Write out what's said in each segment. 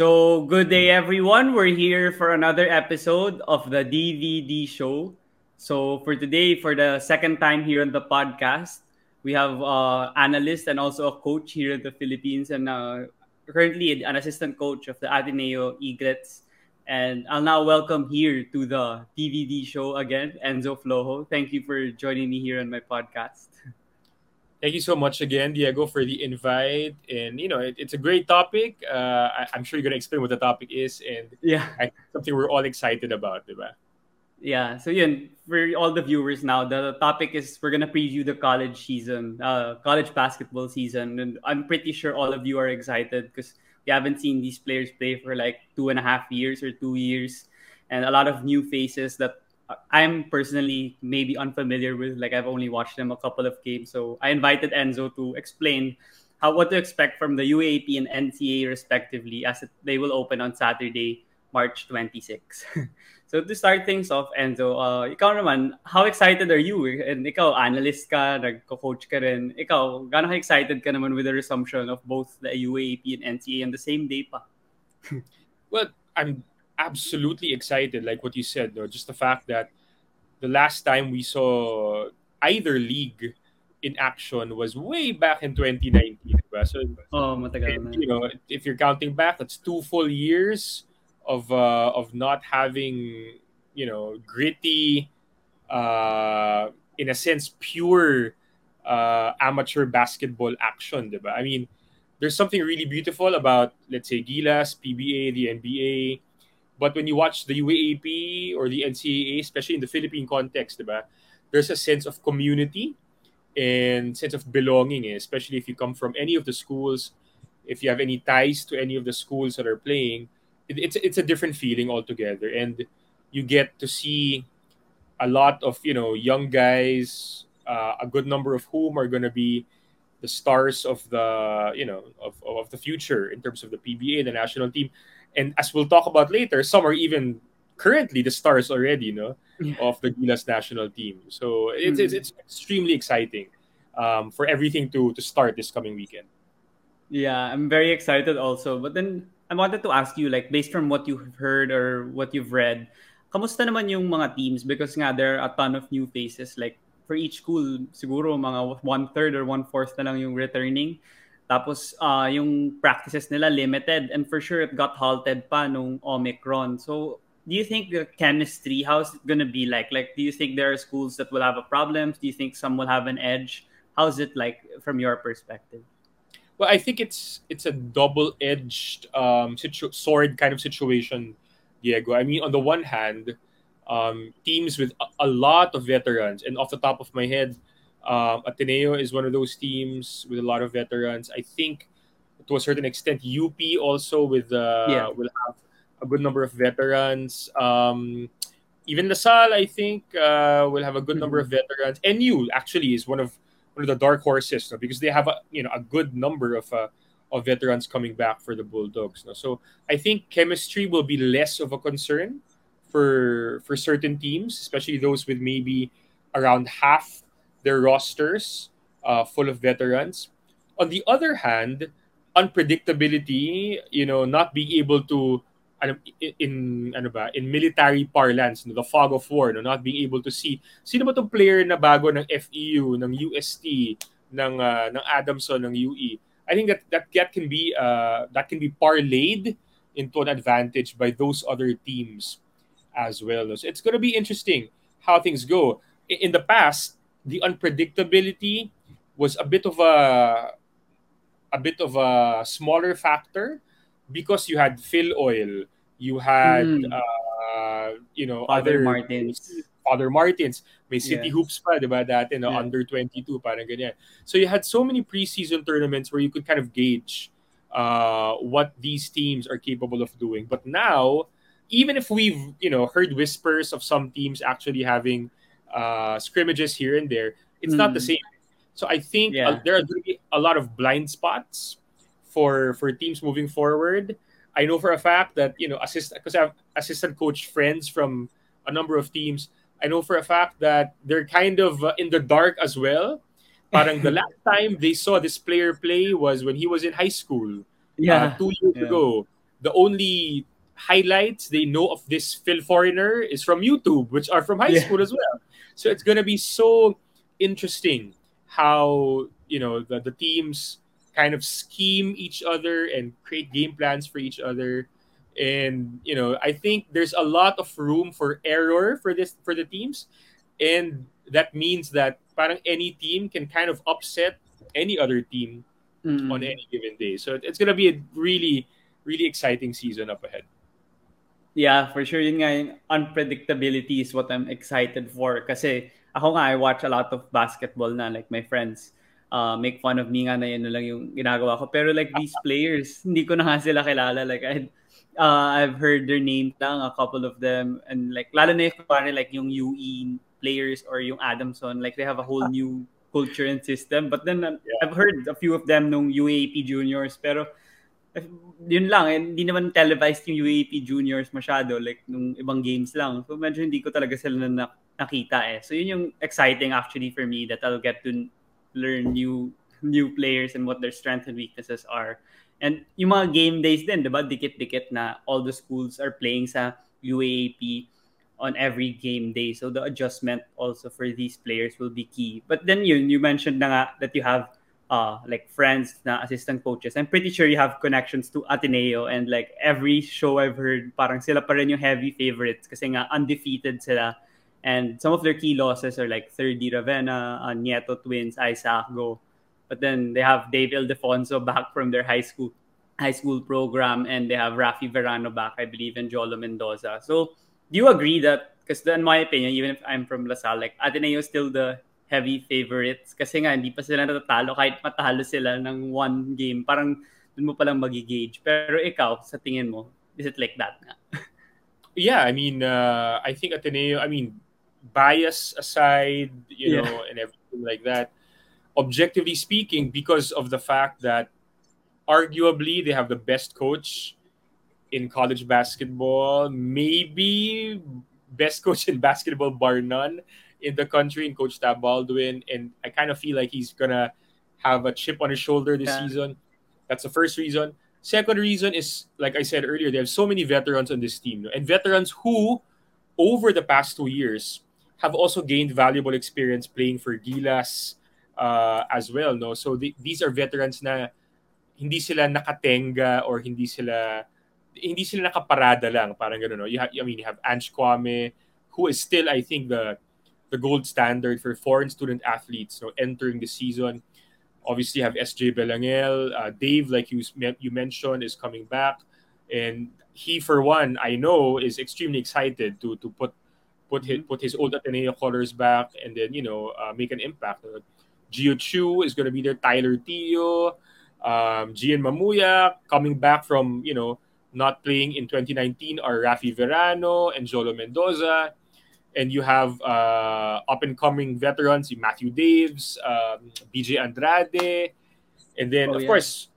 So, good day everyone. We're here for another episode of the DVD show. So, for today, for the second time here on the podcast, we have uh, analyst and also a coach here in the Philippines and uh, currently an assistant coach of the Ateneo Eaglets. And I'll now welcome here to the DVD show again, Enzo Flojo. Thank you for joining me here on my podcast. Thank you so much again, Diego, for the invite. And you know, it, it's a great topic. Uh, I, am sure you're gonna explain what the topic is, and yeah, I, something we're all excited about, diba? Yeah. So yun, for all the viewers now, the topic is we're gonna preview the college season, uh, college basketball season, and I'm pretty sure all of you are excited because we haven't seen these players play for like two and a half years or two years, and a lot of new faces that I'm personally maybe unfamiliar with. Like I've only watched them a couple of games, so I invited Enzo to explain how what to expect from the UAAP and NCAA respectively, as it, they will open on Saturday, March 26. so to start things off, Enzo, uh, ikaw naman, how excited are you? And ikaw, analyst ka, nagko-coach ka rin. Ikaw, gaano excited ka naman with the resumption of both the UAAP and NCAA on the same day pa? well, I'm absolutely excited, like what you said, though, just the fact that the last time we saw either league in action was way back in 2019. So, oh, matagal na. You know, if you're counting back, that's two full years of uh, of not having, you know, gritty, uh, in a sense, pure uh, amateur basketball action, diba? I mean, there's something really beautiful about, let's say, Gilas, PBA, the NBA, but when you watch the UAAP or the NCAA, especially in the Philippine context, diba, there's a sense of community and sense of belonging, eh? especially if you come from any of the schools, if you have any ties to any of the schools that are playing, it, it's it's a different feeling altogether, and you get to see a lot of you know young guys, uh, a good number of whom are going to be the stars of the you know of, of the future in terms of the PBA, the national team and as we'll talk about later, some are even currently the stars already, you know, yeah. of the Gilas national team. So it's, mm. it's, it's extremely exciting um, for everything to to start this coming weekend. Yeah, I'm very excited also. But then I wanted to ask you, like, based from what you've heard or what you've read, kamusta naman yung mga teams? Because nga, there are a ton of new faces. Like, for each school, siguro mga one-third or one-fourth na lang yung returning. Tapos uh, yung practices nila limited and for sure it got halted pa nung Omicron. So do you think the chemistry how's it to be like? Like do you think there are schools that will have a problem? Do you think some will have an edge? How's it like from your perspective? Well, I think it's it's a double-edged um, situ- sword kind of situation, Diego. I mean, on the one hand, um, teams with a, a lot of veterans, and off the top of my head, um, Ateneo is one of those teams with a lot of veterans. I think to a certain extent, UP also with uh, yeah. will have a good number of veterans. Um, even LaSalle, I think, uh, will have a good mm-hmm. number of mm-hmm. veterans. NU actually is one of one of the dark horses no? because they have a you know a good number of uh, of veterans coming back for the Bulldogs. No? So I think chemistry will be less of a concern for for certain teams, especially those with maybe around half their rosters uh, full of veterans. On the other hand, unpredictability, you know, not being able to ano, in ano ba, in military parlance, no, the fog of war, no, not being able to see sino ba tong player na bago ng FEU, ng UST, ng uh, ng Adamson, ng UE. I think that that, that can be uh, that can be parlayed into an advantage by those other teams as well. So it's going to be interesting how things go. In the past, the unpredictability was a bit of a a bit of a smaller factor because you had Filoil, you had mm. uh, you know Father other Martins. Father Martins, may City yes. Hoops pa, diba, dati, no, yeah. under 22, parang ganyan. So you had so many preseason tournaments where you could kind of gauge uh, what these teams are capable of doing. But now, even if we've, you know, heard whispers of some teams actually having uh, scrimmages here and there, it's mm. not the hmm. same. So I think uh, yeah. uh, there are a lot of blind spots for for teams moving forward. I know for a fact that you know assist because I have assistant coach friends from a number of teams. I know for a fact that they're kind of uh, in the dark as well. Parang the last time they saw this player play was when he was in high school. Yeah. uh, two years Yeah. ago. The only highlights they know of this Phil Foreigner is from YouTube, which are from high Yeah. school as well. So it's gonna be so interesting how you know the, the teams kind of scheme each other and create game plans for each other. And you know, I think there's a lot of room for error for this for the teams, and that means that parang any team can kind of upset any other team Mm. on any given day. So it's gonna be a really, really exciting season up ahead. Yeah, for sure. Yun nga, yung unpredictability is what I'm excited for. Kasi ako nga, I watch a lot of basketball na. Like, my friends uh, make fun of me nga na yun lang yung ginagawa ko. Pero like, these players, hindi ko na nga sila kilala. Like, I, uh, I've heard their name lang, a couple of them. And like, lalo na yung, parang like, yung UE players or yung Adamson, like, they have a whole new culture and system. But then, uh, I've heard a few of them nung UAP juniors. Pero, yun lang, eh, hindi naman televised yung UAP juniors masyado, like nung ibang games lang. So medyo hindi ko talaga sila na nakita eh. So yun yung exciting actually for me that I'll get to learn new new players and what their strengths and weaknesses are. And yung mga game days din, di ba? Dikit-dikit na all the schools are playing sa UAP on every game day. So the adjustment also for these players will be key. But then yun, you mentioned na nga that you have uh, like friends na assistant coaches. I'm pretty sure you have connections to Ateneo and like every show I've heard, parang sila pa rin yung heavy favorites kasi nga undefeated sila. And some of their key losses are like Thirdy Ravena, uh, Nieto Twins, Isaac Go. But then they have Dave Ildefonso back from their high school high school program and they have Rafi Verano back, I believe, and Jolo Mendoza. So do you agree that, because in my opinion, even if I'm from LaSalle, like Ateneo is still the heavy favorites kasi nga hindi pa sila natatalo kahit matalo sila ng one game. Parang dun mo palang magigauge. Pero ikaw, sa tingin mo, is it like that nga? Yeah, I mean, uh, I think Ateneo. I mean, bias aside, you Yeah. know, and everything like that. Objectively speaking, because of the fact that arguably they have the best coach in college basketball, maybe best coach in basketball bar none in the country in Coach Tab Baldwin, and I kind of feel like he's gonna have a chip on his shoulder this Yeah. season. That's the first reason. Second reason is, like I said earlier, they have so many veterans on this team, and veterans who, over the past two years, have also gained valuable experience playing for Gilas uh, as well. No, so the, these are veterans na hindi sila nakatenga or hindi sila hindi sila nakaparada lang parang gano'n no you have I mean you have Ange Kwame who is still I think the the gold standard for foreign student athletes no entering the season. Obviously you have SJ Belangel uh, Dave like you you mentioned is coming back. And he for one I know is extremely excited to to put put his, put his old Ateneo colors back and then you know uh, make an impact. Uh, Geo Chiu is going to be there Tyler Tio um, Gian Mamuyac coming back from you know not playing in 2019 are Rafi Verano and Jolo Mendoza. And you have uh, up and coming veterans, Matthew Daves, um, BJ Andrade, and then Oh, of yeah. course,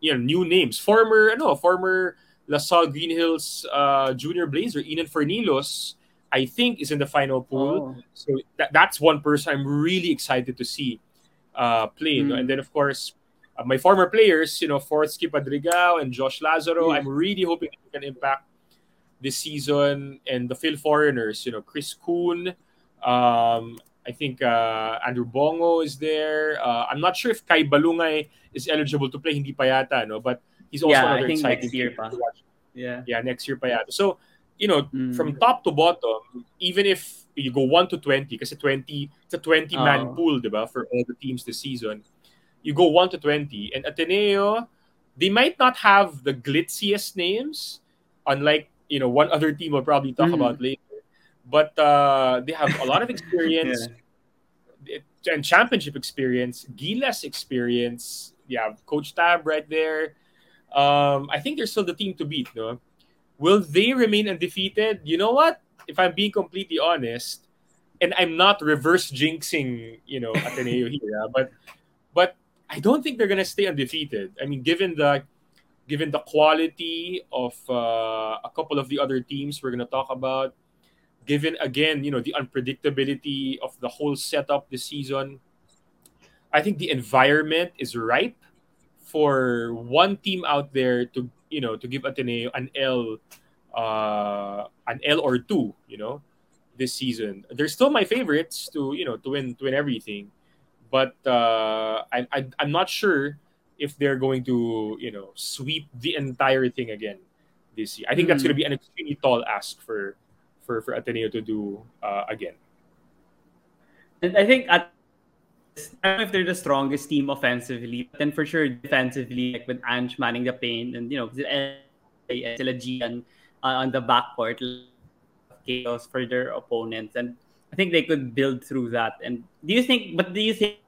you know, new names. Former, no, former LaSalle Green Hills uh, junior blazer, Inand Fornilos, I think is in the final pool. Oh. So that, that's one person I'm really excited to see uh, play. no? Mm. And then, of course, uh, my former players, you know, Forthsky Padrigao and Josh Lazaro, Yeah. I'm really hoping they can impact this season. And the Phil Foreigners, you know, Chris Koon, um, I think uh, Andrew Bongo is there. Uh, I'm not sure if Kai Ballungay is eligible to play, hindi pa yata, no? But he's also Yeah, I another think exciting next year player pa. to watch. Yeah. Yeah, next year pa yata. So, you know, Mm. from top to bottom, even if you go 1 to 20, kasi 20, it's a 20-man Oo. pool, di ba, for all the teams this season. You go 1 to 20. And Ateneo, they might not have the glitziest names, unlike, you know, one other team we'll probably talk Mm. about later. But uh, they have a lot of experience and championship experience, Gilas experience. Yeah, Coach Tab right there. Um, I think they're still the team to beat. No, will they remain undefeated? You know what? If I'm being completely honest, and I'm not reverse jinxing, you know, Ateneo here, ah, but but I don't think they're gonna stay undefeated. I mean, given the given the quality of uh, a couple of the other teams we're gonna talk about, given again, you know, the unpredictability of the whole setup this season, I think the environment is ripe for one team out there to you know to give Ateneo an L, uh, an L or two, you know, this season. They're still my favorites to you know to win to win everything, but uh, I, I I'm not sure if they're going to you know sweep the entire thing again this year. I think that's Mm. going to be an extremely tall ask for for for Ateneo to do uh, again. And I think at I don't know if they're the strongest team offensively, but then for sure defensively, like with Ange manning the paint and you know sila Gian uh, on the backcourt, chaos for their opponents, and I think they could build through that. And do you think? But do you think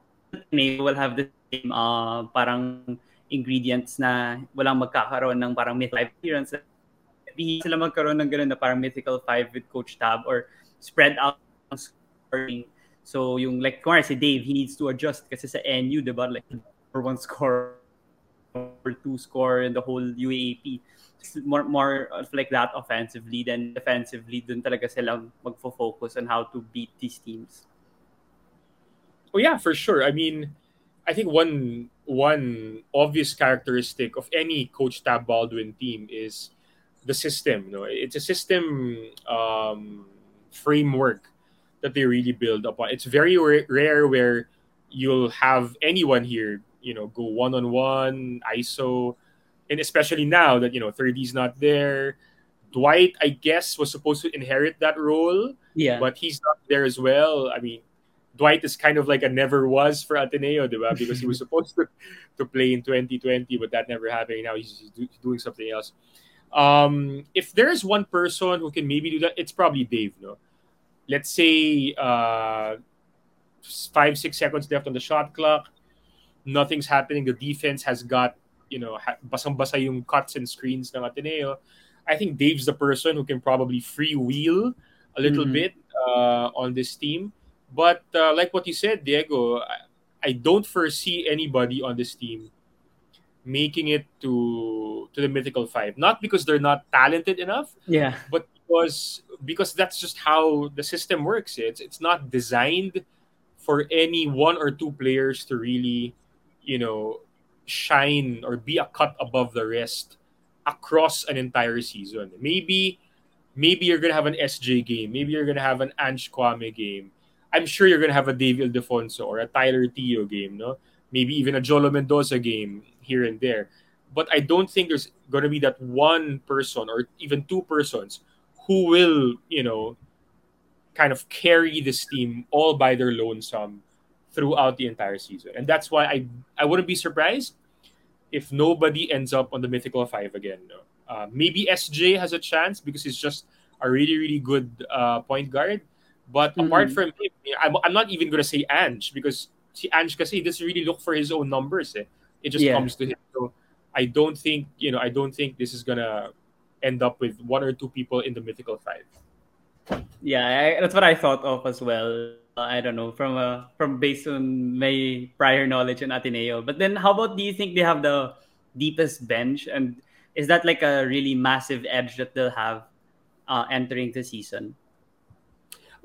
they will have the same uh, parang ingredients na walang magkakaroon ng parang mythical appearance? Di sila magkaroon ng ganun na parang mythical five with Coach Tab or spread out ang scoring So yung like kung si Dave, he needs to adjust kasi sa NU, di ba? Like number one score or two score in the whole. It's more more of like that offensively than defensively. Dun talaga sila magfo-focus on how to beat these teams. Oh yeah, for sure. I mean, I think one one obvious characteristic of any Coach Tab Baldwin team is the system. You know, it's a system um, framework that they really build upon. It's very ra- rare where you'll have anyone here, you know, go one on one, ISO, and especially now that you know Thirdy's not there. Dwight, I guess, was supposed to inherit that role Yeah. but he's not there as well. I mean, Dwight is kind of like a never was for Ateneo, diba? because he was supposed to, to play in 2020, but that never happened. Now he's, do- doing something else. Um, if there's one person who can maybe do that, it's probably Dave. No, let's say uh, five six seconds left on the shot clock, nothing's happening. The defense has got you know basang-basa yung cuts and screens ng Ateneo. I think Dave's the person who can probably freewheel a little Mhm. bit uh, on this team. But uh, like what you said, Diego, I, I don't foresee anybody on this team making it to to the mythical five. Not because they're not talented enough, yeah. but because because that's just how the system works. It's it's not designed for any one or two players to really, you know, shine or be a cut above the rest across an entire season. Maybe maybe you're gonna have an SJ game, maybe you're gonna have an Ange Kwame game. I'm sure you're gonna have a Dave Ildefonso or a Tyler Tio game, no? Maybe even a Jolo Mendoza game here and there. But I don't think there's gonna be that one person or even two persons who will, you know, kind of carry this team all by their lonesome throughout the entire season. And that's why I I wouldn't be surprised if nobody ends up on the mythical five again. No? Uh, maybe SJ has a chance because he's just a really really good uh, point guard. But apart Mhm. from him, I'm, I'm not even gonna say Ange because si Ange kasi he doesn't really look for his own numbers. Eh. It just Yeah. comes to him. So I don't think you know I don't think this is gonna end up with one or two people in the mythical five. Yeah, I, that's what I thought of as well. Uh, I don't know from uh, from based on my prior knowledge in Ateneo. But then, how about do you think they have the deepest bench, and is that like a really massive edge that they'll have uh, entering the season?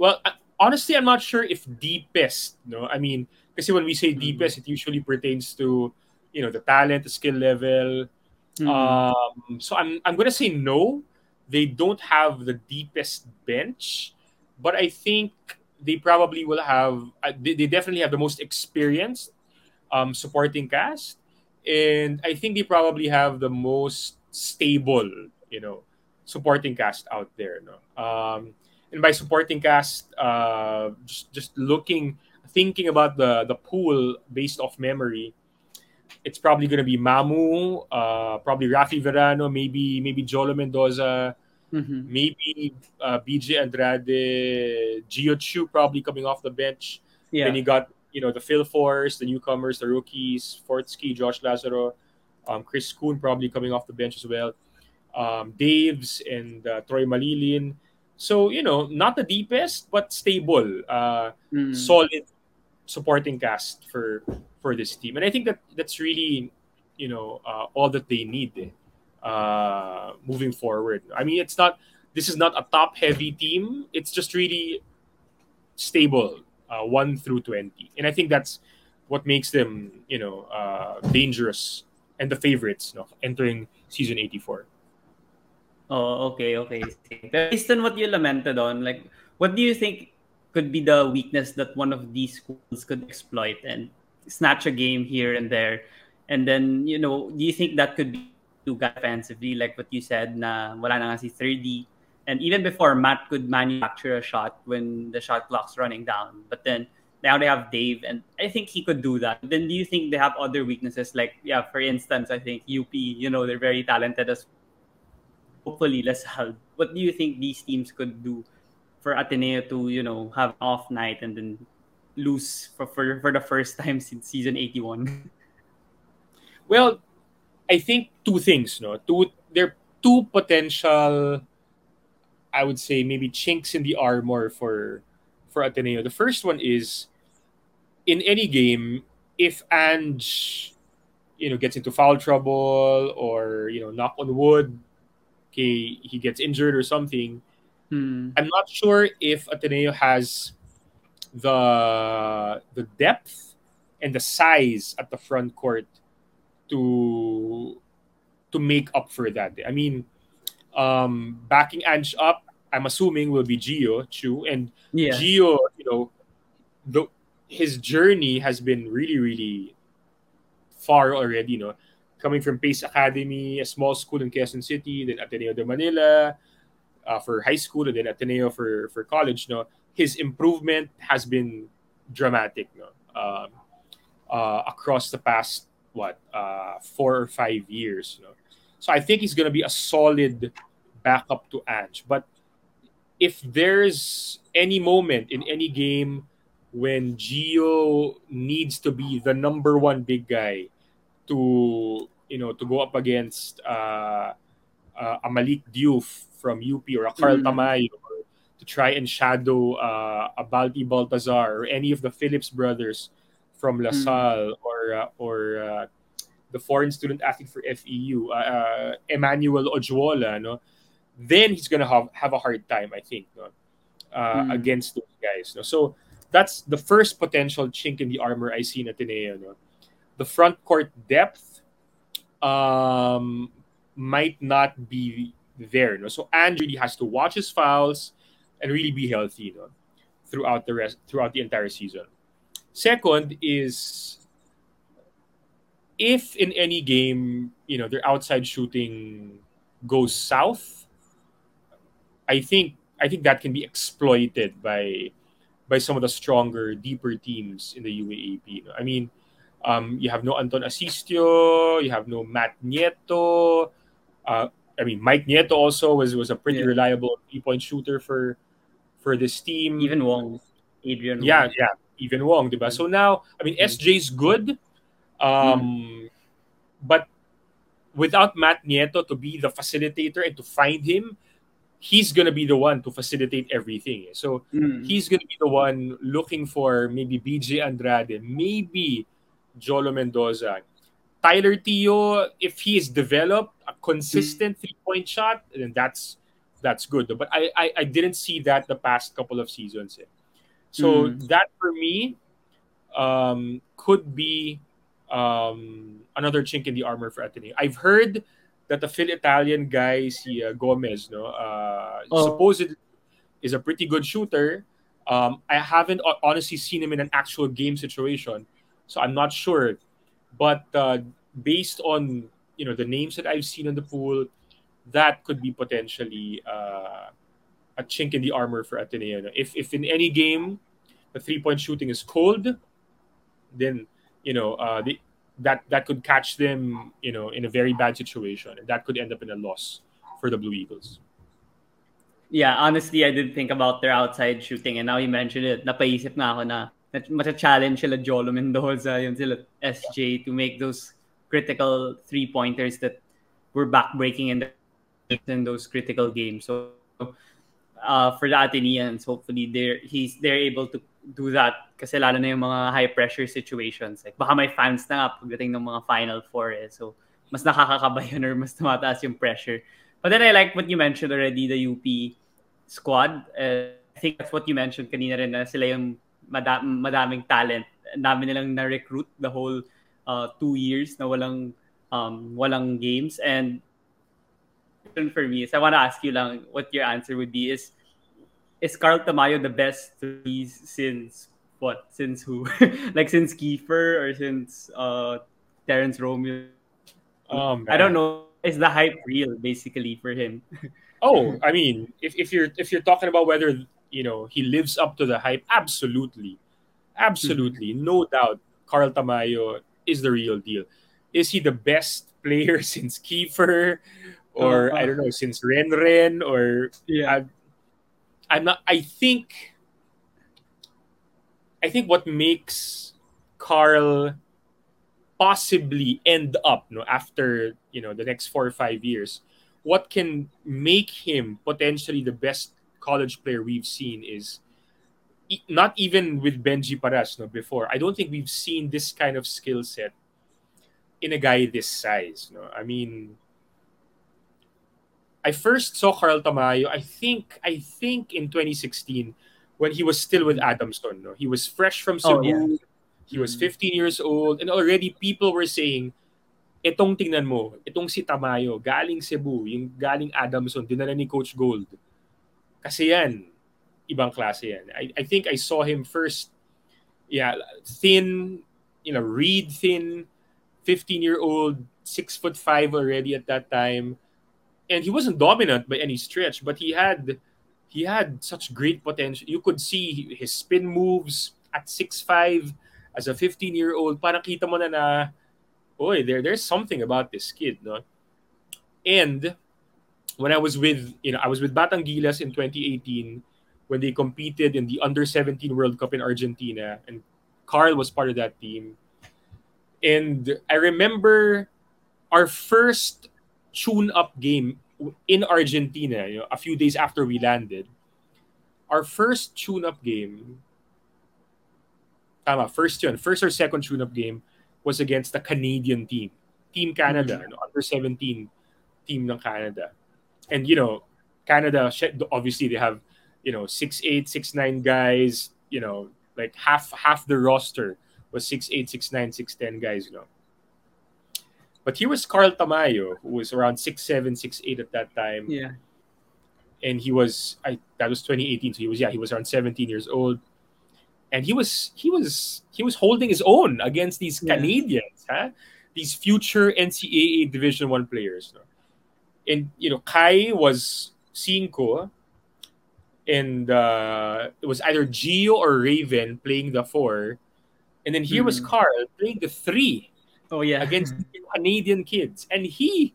Well, honestly, I'm not sure if deepest. No, I mean, because when we say deepest, it usually pertains to you know the talent, the skill level. Mhm. Um, so I'm I'm gonna say no. They don't have the deepest bench, but I think they probably will have. uh, They, they definitely have the most experienced um, supporting cast, and I think they probably have the most stable, you know, supporting cast out there. No, um, and by supporting cast, uh, just just looking, thinking about the the pool based off memory it's probably going to be Mamu, uh, probably Rafi Verano, maybe maybe Jolo Mendoza, Mhm. maybe uh, BJ Andrade, Geo Chiu probably coming off the bench. Yeah. Then you got you know the Phil Force, the newcomers, the rookies, Forthsky, Josh Lazaro, um, Chris Koon probably coming off the bench as well. Um, Daves and uh, Troy Mallillin. So you know, not the deepest, but stable, uh, Mm. solid supporting cast for for this team, and I think that that's really, you know, uh, all that they need uh, moving forward. I mean, it's not this is not a top heavy team. It's just really stable, uh, one through twenty, and I think that's what makes them, you know, uh, dangerous and the favorites, no, entering season eighty four. Oh, okay, okay. Based on what you lamented on, like, what do you think could be the weakness that one of these schools could exploit and snatch a game here and there? And then, you know, do you think that could be too offensively, like what you said, na wala na nga si 3D. And even before, Matt could manufacture a shot when the shot clock's running down. But then now they have Dave, and I think he could do that. Then do you think they have other weaknesses? Like, yeah, for instance, I think UP, you know, they're very talented as hopefully LaSalle. What do you think these teams could do for Ateneo to, you know, have off night and then lose for, for, for the first time since season 81? Well, I think two things, no? Two there are two potential I would say maybe chinks in the armor for for Ateneo. The first one is in any game, if Ange, you know, gets into foul trouble or you know, knock on wood, okay, he gets injured or something. Hmm. I'm not sure if Ateneo has the the depth and the size at the front court to to make up for that. I mean, um, backing Ange up, I'm assuming will be Geo Chiu and Yeah. Gio. You know, the his journey has been really, really far already. You know, coming from Pace Academy, a small school in Quezon City, then Ateneo de Manila uh, for high school, and then Ateneo for for college. No, his improvement has been dramatic. No, um, uh, across the past what uh, four or five years. No? So I think he's going to be a solid backup to Ange. But if there's any moment in any game when Gio needs to be the number one big guy to you know to go up against uh, uh, a Malik Diouf from UP or a Carl Mm. Tamayo or to try and shadow uh, a Balti Baltazar or any of the Phillips brothers from LaSalle or uh, or uh, the foreign student athlete for FEU, uh, uh, Emmanuel Ojuola, no, then he's gonna have have a hard time, I think, no, uh, Mm. against those guys. No, so that's the first potential chink in the armor I see in Ateneo. No, the front court depth um, might not be there. No, so Andrew really has to watch his fouls and really be healthy, no, throughout the rest throughout the entire season. Second is if in any game, you know, their outside shooting goes south, I think I think that can be exploited by by some of the stronger, deeper teams in the UAAP. I mean, um, you have no Anton Asistio, you have no Matt Nieto. Uh, I mean, Mike Nieto also was was a pretty Yeah. reliable three point shooter for for this team. Even Wong, Adrian. Yeah, Wong. yeah. Even Wong, diba? So now, I mean, Mm. SJ's good, um, but without Matt Nieto to be the facilitator and to find him, he's gonna be the one to facilitate everything. eh. So Mm. he's gonna be the one looking for maybe BJ Andrade, maybe Jolo Mendoza. Tyler Tio, if he is developed a consistent three point shot, then that's that's good. But I, I I didn't see that the past couple of seasons. eh. So Mm. that for me um, could be um, another chink in the armor for Ateneo. I've heard that the Phil Italian guy, si uh, Gomez, no, uh, Oh. supposedly is a pretty good shooter. Um, I haven't honestly seen him in an actual game situation, so I'm not sure. But uh, based on you know the names that I've seen in the pool, that could be potentially uh, a chink in the armor for Ateneo. If if in any game the three point shooting is cold, then you know uh, the, that that could catch them you know in a very bad situation, and that could end up in a loss for the Blue Eagles. Yeah, honestly, I did think about their outside shooting and now you mentioned it, napaisip na ako na na challenge sila Jolo Mendoza, yun sila SJ to make those critical three-pointers that were back-breaking in, the, in those critical games. So uh, for the Ateneans, hopefully they're he's they're able to do that kasi lalo na yung mga high pressure situations. Like baka may fans na nga pagdating ng mga Final Four eh. So mas nakakakabayan or mas tumataas yung pressure. But then I like what you mentioned already, the UP squad. Uh, I think that's what you mentioned kanina rin na sila yung mada- madaming talent. Ang dami nilang na-recruit the whole uh, two years na walang um, walang games. And for me is I want to ask you lang what your answer would be is is Carl Tamayo the best since what? Since who? like since Kiefer or since uh Terrence Romeo? Um, I don't know. Is the hype real basically for him? Oh, I mean, if, if you're if you're talking about whether you know he lives up to the hype, absolutely, absolutely, no doubt. Carl Tamayo is the real deal. Is he the best player since Kiefer, or Uh, I don't know since Ren Ren, or Yeah. I, I'm not. I think. I think what makes Carl possibly end up no after you know the next four or five years what can make him potentially the best college player we've seen is not even with Benji Paras no before I don't think we've seen this kind of skill set in a guy this size no I mean I first saw Carl Tamayo I think I think in 2016 when he was still with Adamson no he was fresh from Oh, yeah. he was Mm. 15 years old and already people were saying itong tingnan mo, itong si Tamayo, galing Cebu, yung galing Adamson, dinala ni Coach Gold. Kasi yan, ibang klase yan. I, I think I saw him first, yeah, thin, you know, reed thin, 15-year-old, six foot five already at that time. And he wasn't dominant by any stretch, but he had he had such great potential. You could see his spin moves at 6'5", as a 15 year old parang kita mo na na oy there there's something about this kid no and when I was with you know I was with Batangilas in 2018 when they competed in the under 17 World Cup in Argentina and Carl was part of that team and I remember our first tune up game in Argentina you know a few days after we landed our first tune up game tama, first yun, first or second tune-up game was against the Canadian team. Team Canada, mm-hmm. no, under 17 team ng Canada. And, you know, Canada, obviously they have, you know, six eight six nine guys, you know, like half half the roster was six eight six nine six ten guys, you know. But he was Carl Tamayo, who was around six seven six eight at that time Yeah. and he was I that was 2018 so he was yeah he was around 17 years old and he was he was he was holding his own against these Yeah. Canadians huh? these future NCAA division 1 players no? And you know Kai was cinco and uh, it was either Geo or Raven playing the 4 and then here was Mhm. Carl playing the 3 Oh yeah. against Canadian kids and he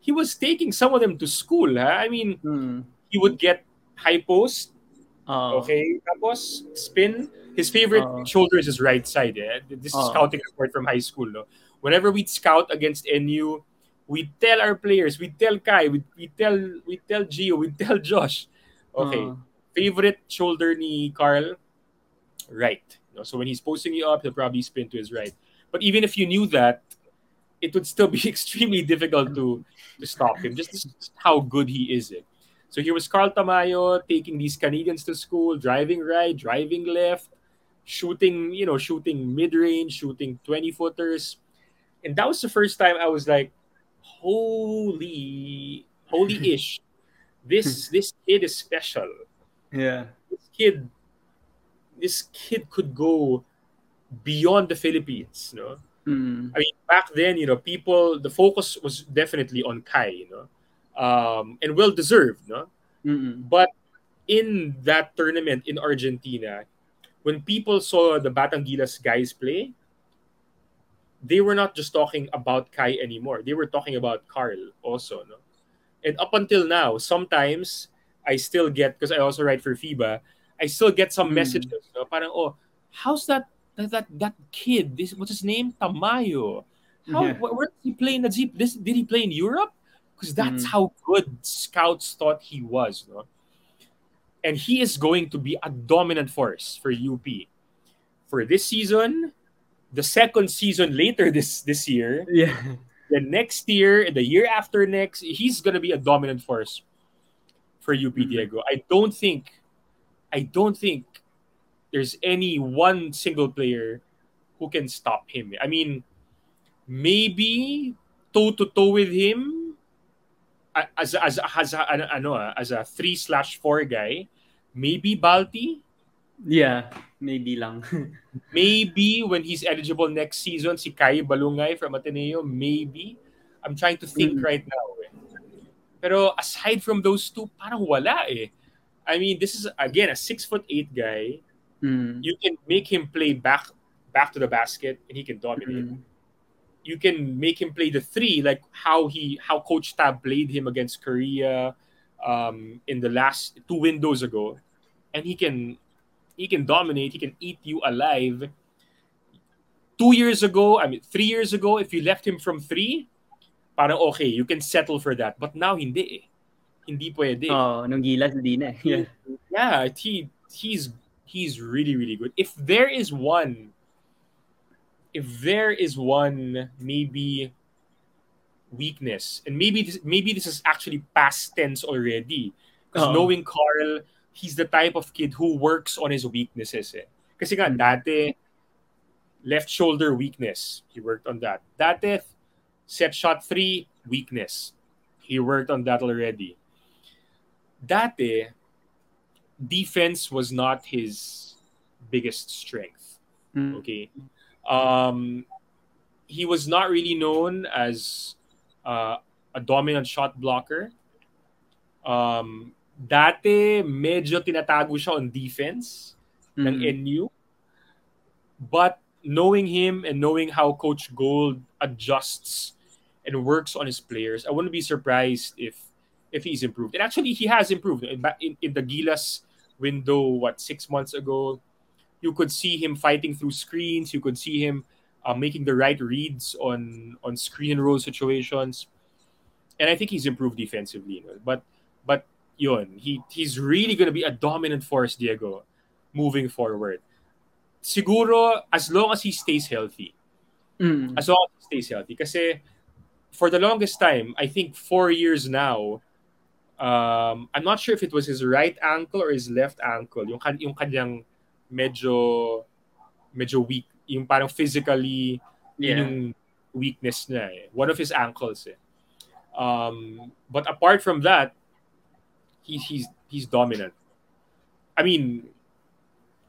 he was taking some of them to school huh? I mean Hmm. he would get high post, Oh. okay, tapos spin. His favorite Oo. shoulder is his right side. Eh? This is Oo. scouting report from high school. No? Whenever we'd scout against NU, we tell our players, we tell Kai, we, we tell we tell Gio, we tell Josh. Okay, Oh. favorite shoulder ni Carl, right. So when he's posting you up, he'll probably spin to his right. But even if you knew that, it would still be extremely difficult to to stop him. Just, just how good he is. Eh? So here was Carl Tamayo taking these Canadians to school, driving right, driving left, shooting, you know, shooting mid range, shooting 20 footers. And that was the first time I was like, holy, holy ish. This this kid is special. Yeah. This kid this kid could go beyond the Philippines, no? Hmm. I mean, back then, you know, people the focus was definitely on Kai, you know, um, and well deserved, no. Mm-mm. But in that tournament in Argentina, when people saw the Batangilas guys play, they were not just talking about Kai anymore. They were talking about Carl also, no. And up until now, sometimes I still get because I also write for FIBA, I still get some Mm. messages, no, parang oh, how's that that that, that kid? This what's his name? Tamayo. How Yeah. wh- where did he play in the Jeep? This did he play in Europe? Because that's Mm. how good scouts thought he was, no? and he is going to be a dominant force for UP for this season, the second season later this this year, Yeah. the next year, the year after next, he's gonna be a dominant force for UP Mhm. Diego. I don't think, I don't think there's any one single player who can stop him. I mean, maybe toe to toe with him a- as as as a, ano, as a three slash four guy. Maybe Balti. Yeah. Maybe lang. Maybe when he's eligible next season, si Kai Ballungay from Ateneo, maybe. I'm trying to think Mm. right now. Eh. Pero aside from those two, parang wala eh. I mean, this is again a six foot eight guy. Mm. You can make him play back back to the basket and he can dominate. Mm. You can make him play the three, like how he how Coach Tab played him against Korea um, in the last two windows ago, and he can he can dominate. He can eat you alive. Two years ago, I mean, three years ago, if you left him from three, parang okay, you can settle for that. But now hindi eh. Hindi pwede. Oh, nung gilas, hindi na. Yeah. yeah, he he's he's really really good. If there is one, if there is one maybe weakness, and maybe this maybe this is actually past tense already, because Oo. knowing Carl, he's the type of kid who works on his weaknesses. Eh. Kasi nga dati left shoulder weakness, he worked on that. Dati set shot three weakness, he worked on that already. Dati defense was not his biggest strength. Mm. Okay. Um, he was not really known as uh, a dominant shot blocker. Um, dati, medyo tinatago siya on defense ng Mm. NU. But knowing him and knowing how Coach Gold adjusts and works on his players, I wouldn't be surprised if if he's improved. And actually, he has improved. In, in, in the Gilas window, what, six months ago, you could see him fighting through screens. You could see him uh, making the right reads on on screen and roll situations. And I think he's improved defensively. You know? But but yun, he he's really going to be a dominant force, Diego, moving forward. Siguro, as long as he stays healthy. Mm. As long as he stays healthy. Kasi for the longest time, I think four years now, um, I'm not sure if it was his right ankle or his left ankle. Yung, kan- yung kanyang medyo, medyo weak. Yung parang physically, Yeah. yung weakness niya eh. One of his ankles eh. Um, but apart from that, he, he's he's dominant. I mean,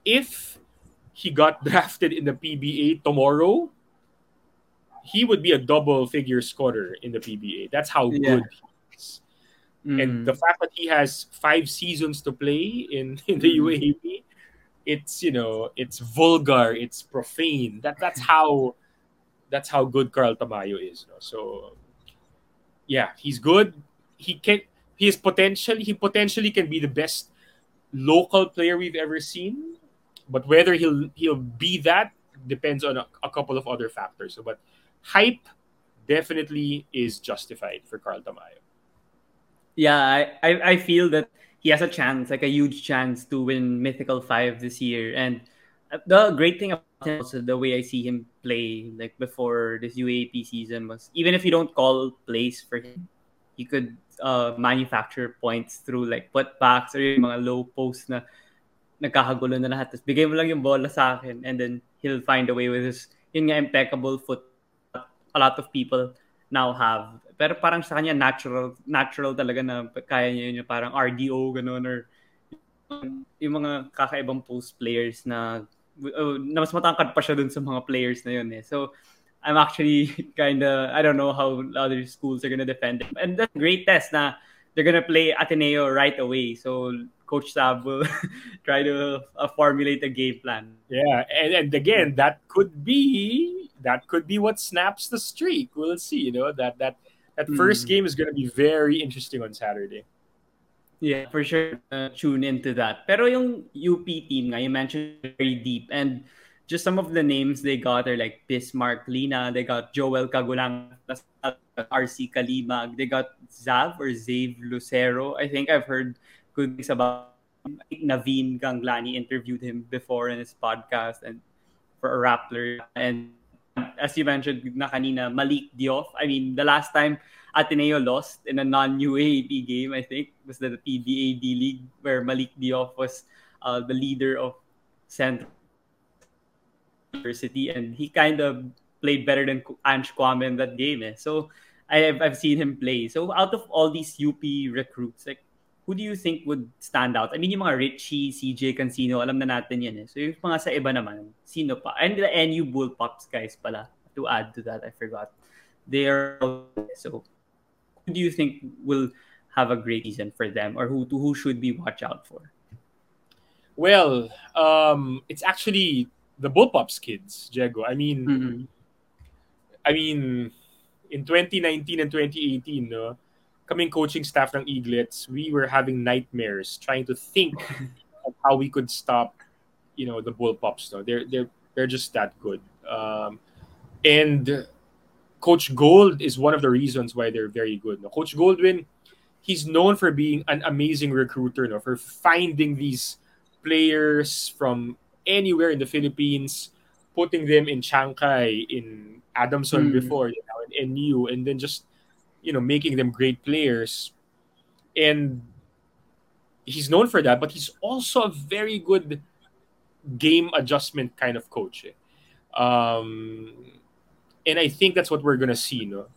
if he got drafted in the PBA tomorrow, he would be a double figure scorer in the PBA. That's how Yeah. good he is. And Mm. the fact that he has five seasons to play in, in the. UAAP, it's you know, it's vulgar, it's profane. That that's how that's how good Carl Tamayo is. no? So yeah, he's good. He can he is potentially he potentially can be the best local player we've ever seen. But whether he'll he'll be that depends on a, a couple of other factors. So, but hype definitely is justified for Carl Tamayo. Yeah, I, I, I feel that he has a chance, like a huge chance to win Mythical 5 this year. And the great thing about him, also the way I see him play, like before this UAAP season, was even if you don't call plays for him, he could uh, manufacture points through like putbacks or yung mga low post na nagkakagulo na lahat. Tapos bigay mo lang yung bola sa akin and then he'll find a way with his yun nga impeccable foot a lot of people now have. Pero parang sa kanya natural natural talaga na kaya niya yun yung parang RDO ganun or yung mga kakaibang post players na uh, na mas matangkad pa siya dun sa mga players na yun eh. So I'm actually kind of I don't know how other schools are gonna defend him. And that's a great test Now they're gonna play Ateneo right away. So Coach Tab will try to uh, formulate a game plan. Yeah, and, and again, that could be that could be what snaps the streak. We'll see. You know that that that first Mm. game is going to be very interesting on Saturday. Yeah, for sure. Uh, tune into that. Pero yung UP team nga, you mentioned very deep. And just some of the names they got are like Bismarck Lina, they got Joel Cagulangan, RC Calimag, they got Zav or Zave Lucero. I think I've heard good things about think Naveen Ganglani interviewed him before in his podcast and for a Rappler. And as you mentioned na kanina, Malik Diouf. I mean, the last time Ateneo lost in a non-UAAP game, I think, was the PBA D League where Malik Diouf was uh, the leader of Central University, and he kind of played better than Ange Kouame in that game. Eh. So I've, I've seen him play. So out of all these UP recruits, like who do you think would stand out? I mean, yung mga Richie, CJ Cancino, alam na natin yan eh. So yung mga sa iba naman, sino pa? And the NU Bullpups guys pala, to add to that, I forgot. They are, so who do you think will have a great season for them or who, who should we watch out for? Well, um, it's actually the Bullpups kids, Diego. I mean, Mm-hmm. I mean, in 2019 and 2018, no, coming coaching staff ng Eaglets, we were having nightmares trying to think of how we could stop, you know, the Bullpups. No, they're they're they're just that good. Um, and Coach Gold is one of the reasons why they're very good. No? Coach Goldwin, he's known for being an amazing recruiter, no, for finding these players from anywhere in the Philippines, putting them in Chankay, in Adamson Mm. before, you know, in NU, and then just you know making them great players. And he's known for that, but he's also a very good game adjustment kind of coach. eh. Um, and I think that's what we're gonna see, no,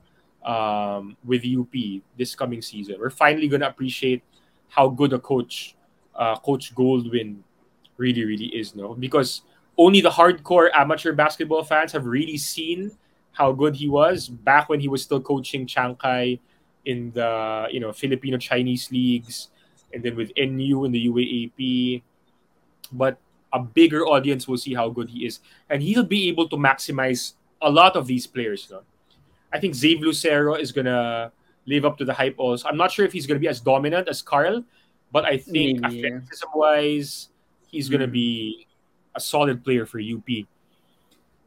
um, with UP this coming season. We're finally gonna appreciate how good a coach, uh, Coach Goldwin, really, really is, no, because only the hardcore amateur basketball fans have really seen how good he was back when he was still coaching Chankay in the you know Filipino Chinese leagues, and then with NU in the UAAP. But a bigger audience will see how good he is, and he'll be able to maximize a lot of these players. No? I think Zave Lucero is gonna live up to the hype. Also, I'm not sure if he's gonna be as dominant as Carl, but I think Maybe, athleticism wise, he's gonna Mm. be a solid player for UP.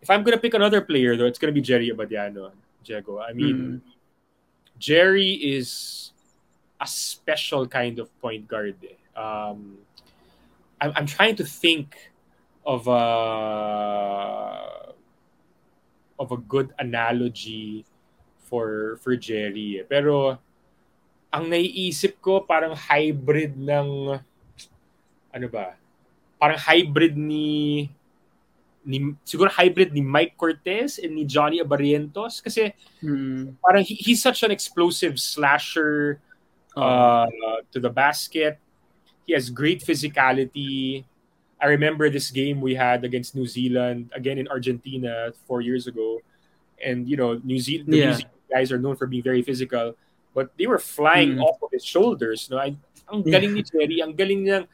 If I'm gonna pick another player though, it's gonna be Gerry Abadiano, Diego. I mean, Gerry is a special kind of point guard. eh. Um, I'm, I'm trying to think of a of a good analogy for for Gerry. eh. Pero ang naiisip ko parang hybrid ng ano ba? Parang hybrid ni ni siguro hybrid ni Mike Cortez and ni Johnny Abarientos kasi Mm. parang he, he's such an explosive slasher Oh. uh, to the basket. He has great physicality. I remember this game we had against New Zealand, again in Argentina four years ago. And, you know, New Zealand, the New Yeah. Zealand guys are known for being very physical, but they were flying Mm. off of his shoulders. No? I, ang Yeah. galing ni Jerry, ang galing niyang,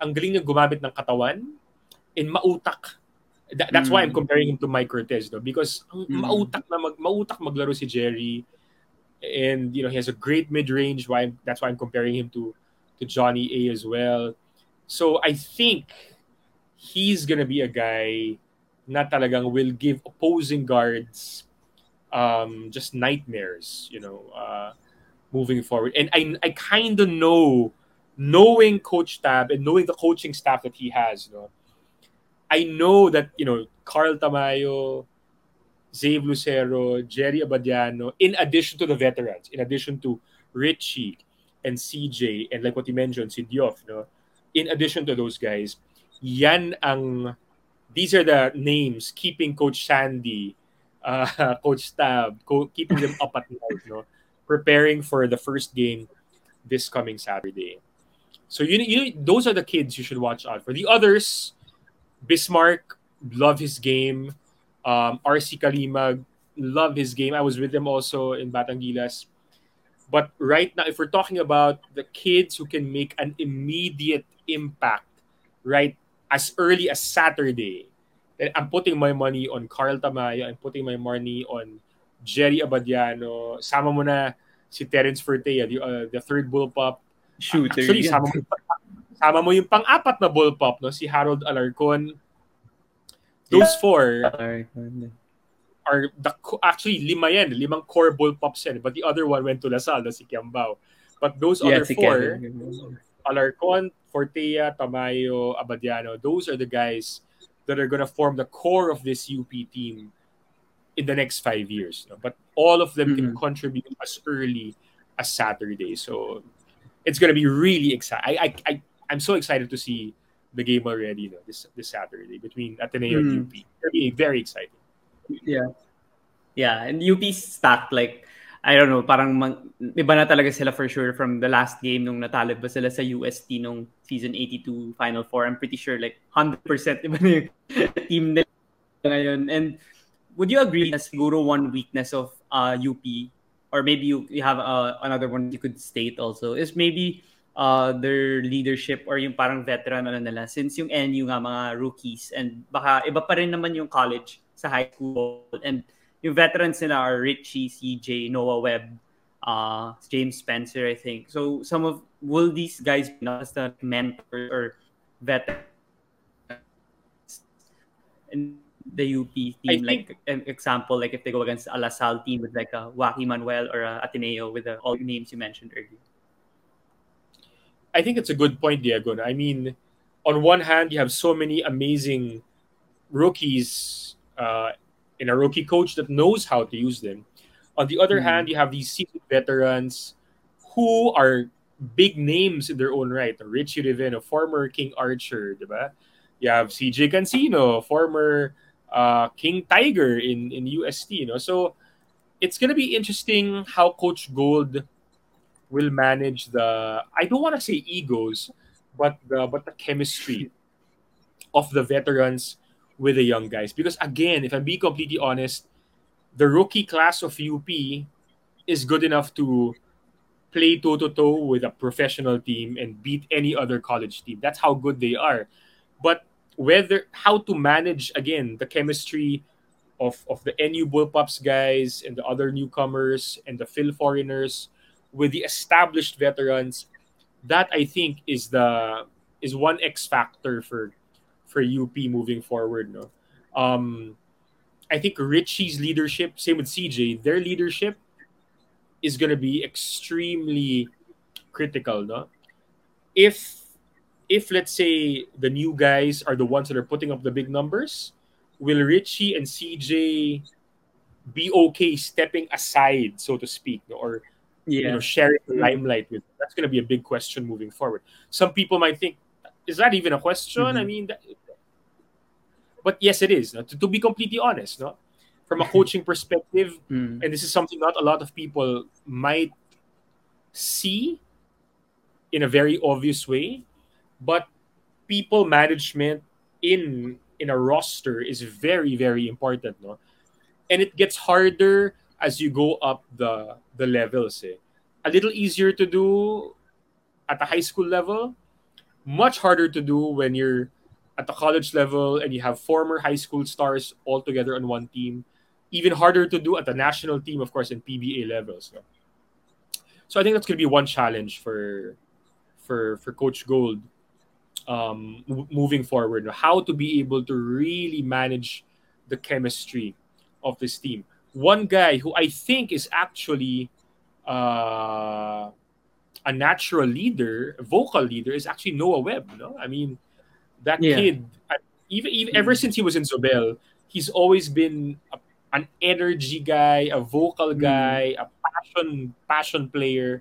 ang galing niyang gumamit ng katawan and mautak. Tha- that's why I'm Mm. comparing him to Mike Cortez, no? Because ang Mm. mautak na mag, mautak maglaro si Jerry and you know he has a great mid range. Why that's why I'm comparing him to to Johnny A as well. So I think he's gonna be a guy na talagang will give opposing guards um, just nightmares. You know, uh, moving forward. And I I kind of know, knowing Coach Tab and knowing the coaching staff that he has. You know, I know that you know Carl Tamayo, Zave Lucero, Gerry Abadiano, in addition to the veterans, in addition to Richie and CJ, and like what you mentioned, si Diouf, know, in addition to those guys, yan ang, these are the names keeping Coach Sandy, uh, Coach Tab, co- keeping them up at night, you know, preparing for the first game this coming Saturday. So you, you those are the kids you should watch out for. The others, Bismarck, love his game. Um, RC Calimag, love his game. I was with them also in Batang Gilas. But right now, if we're talking about the kids who can make an immediate impact, right, as early as Saturday, then I'm putting my money on Carl Tamayo. I'm putting my money on Gerry Abadiano. Sama mo na si Terrence Fortea, the, uh, the third bullpup. Shooter. Actually, sama mo, sama mo yung pang-apat na bullpup, no? si Harold Alarcon. Those four Alright. are the actually lima yan, limang core bullpups yan, but the other one went to Lasal, si Kiambao. But those Yeah, other si four, Kevin. Alarcon, Fortea, Tamayo, Abadiano, those are the guys that are to form the core of this UP team in the next five years. No? But all of them can Mhm. contribute as early as Saturday. So it's going to be really exciting. I, I, I, I'm so excited to see the game already no? this this Saturday between Ateneo and Mhm. UP. It's going to be very exciting. Yeah. Yeah, and UP stacked like I don't know, parang mang, iba na talaga sila for sure from the last game nung natalo ba sila sa UST nung season 82 Final Four. I'm pretty sure like 100% iba na yung team nila ngayon. And would you agree na siguro one weakness of uh, UP or maybe you, you have uh, another one you could state also is maybe uh, their leadership or yung parang veteran ano nila since yung NU nga mga rookies and baka iba pa rin naman yung college sa high school and yung veterans nila are Richie, CJ, Noah Webb, uh, James Spencer, I think. So some of will these guys be not as the mentor or veterans in the UP team? Like an example, like if they go against a LaSalle team with like a Joaquin Manuel or a Ateneo with the, all the names you mentioned earlier. I think it's a good point, Diego. I mean, on one hand, you have so many amazing rookies uh, in a rookie coach that knows how to use them. On the other Mhm. hand, you have these seasoned veterans who are big names in their own right. Ricci Rivero, a former King Archer, diba? You have CJ Cancino, former uh, King Tiger in, in UST. You know? So it's to be interesting how Coach Gold will manage the I don't want to say egos, but the but the chemistry of the veterans with the young guys. Because again, if I'm being completely honest, the rookie class of UP is good enough to play toe to toe with a professional team and beat any other college team. That's how good they are. But whether how to manage again the chemistry of of the NU Bullpups guys and the other newcomers and the Phil foreigners with the established veterans, that I think is the is one X factor for for UP moving forward. No, um, I think Richie's leadership, same with CJ, their leadership is going to be extremely critical. No, if if let's say the new guys are the ones that are putting up the big numbers, will Richie and CJ be okay stepping aside, so to speak, or you know sharing the limelight with? That's going to be a big question moving forward. Some people might think, is that even a question? Mhm. I mean, that, but yes, it is. No? To, to be completely honest, no, from a coaching perspective, Mm. and this is something not a lot of people might see in a very obvious way but people management in in a roster is very very important no and it gets harder as you go up the the levels eh. a little easier to do at the high school level much harder to do when you're at the college level and you have former high school stars all together on one team even harder to do at the national team, of course, in PBA levels. No? So I think that's going to be one challenge for for for Coach Gold um, moving forward. How to be able to really manage the chemistry of this team. One guy who I think is actually uh, a natural leader, vocal leader, is actually Noah Webb. No, I mean that Yeah. kid. Even, even ever since he was in Zobel, he's always been a an energy guy, a vocal guy, a passion passion player,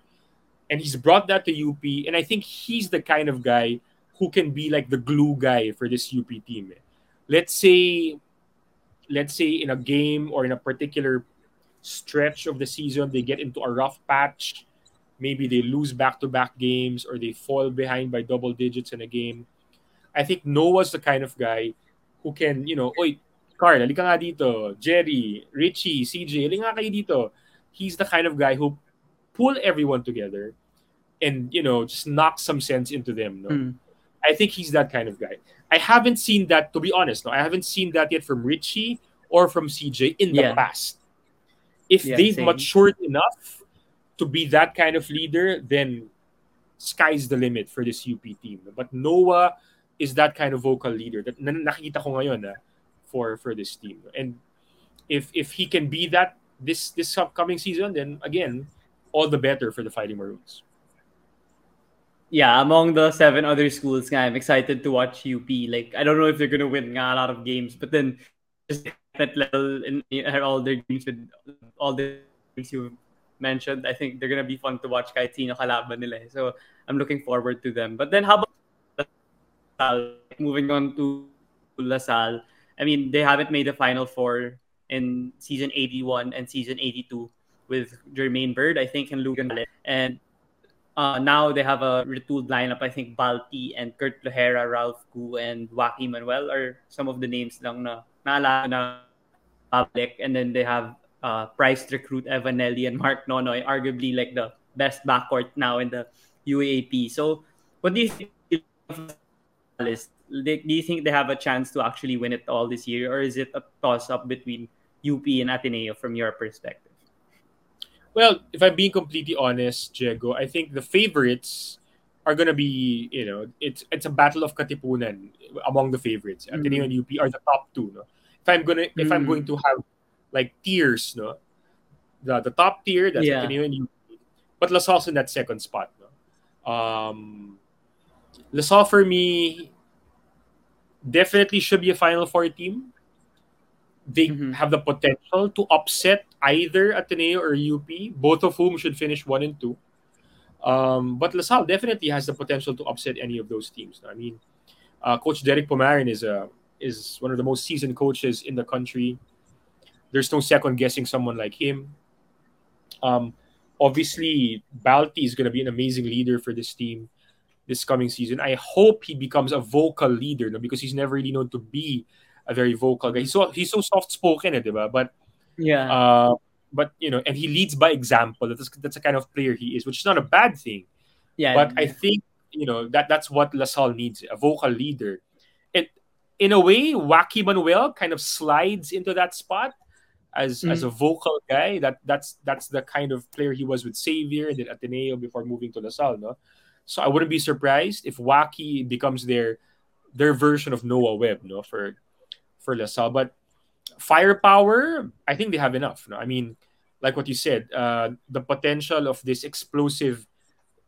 and he's brought that to UP. And I think he's the kind of guy who can be like the glue guy for this UP team. eh. Let's say, let's say in a game or in a particular stretch of the season, they get into a rough patch. Maybe they lose back to back games or they fall behind by double digits in a game. I think Noah's the kind of guy who can, you know, oy, Carl, halika nga dito. Gerry, Richie, CJ, halika kayo dito. He's the kind of guy who pull everyone together and, you know, just knock some sense into them. No? Mm. I think he's that kind of guy. I haven't seen that, to be honest, no, I haven't seen that yet from Richie or from CJ in the Yeah. past. If Yeah, they've same. matured enough to be that kind of leader, then sky's the limit for this UP team. But Noah is that kind of vocal leader that na- nakikita ko ngayon ah, for for this team. And if if he can be that this this upcoming season, then again, all the better for the Fighting Maroons. Yeah, among the seven other schools, I'm excited to watch UP. Like, I don't know if they're gonna win a lot of games, but then just that level in, in all their games with all the things you mentioned, I think they're gonna be fun to watch kahit sino kalaban nila. eh. So I'm looking forward to them. But then how about? Moving on to LaSalle, I mean they haven't made the final four in season 81 and season 82 with Jermaine Bird, I think, and Lugan and uh, now they have a retooled lineup. I think Balti and Kurt Lojera, Ralph Gu, and Waki Manuel are some of the names lang na naalala na public. And then they have uh, priced recruit Evan Nelle and Mark Nonoy, arguably like the best backcourt now in the UAAP. So, what do you think? Do you think they have a chance to actually win it all this year, or is it a toss up between UP and Ateneo from your perspective? Well, if I'm being completely honest, Diego, I think the favorites are gonna be, you know, it's it's a battle of katipunan among the favorites. Mm. Ateneo and UP are the top two. No? If I'm gonna if I'm Mm. going to have like tiers, no, the the top tier that's Yeah. Ateneo and UP, but LaSalle's in that second spot. No? Um, LaSalle for me definitely should be a Final Four team. They Mhm. have the potential to upset either Ateneo or UP, both of whom should finish one and two. Um, but LaSalle definitely has the potential to upset any of those teams. I mean, uh, Coach Derrick Pumaren is a is one of the most seasoned coaches in the country. There's no second guessing someone like him. Um, obviously, Balti is going to be an amazing leader for this team this coming season. I hope he becomes a vocal leader no? because he's never really known to be a very vocal guy. He's so he's so soft spoken, But Yeah. uh, but you know, and he leads by example. That's that's the kind of player he is, which is not a bad thing. yeah. But I think you know that that's what LaSalle needs: a vocal leader. It, in a way, Waki Manuel kind of slides into that spot as as a vocal guy. That that's that's the kind of player he was with Xavier and then Ateneo before moving to LaSalle. No, so I wouldn't be surprised if Waki becomes their their version of Noah Webb. No, for for LaSalle, but firepower, I think they have enough. No, I mean, like what you said, uh, the potential of this explosive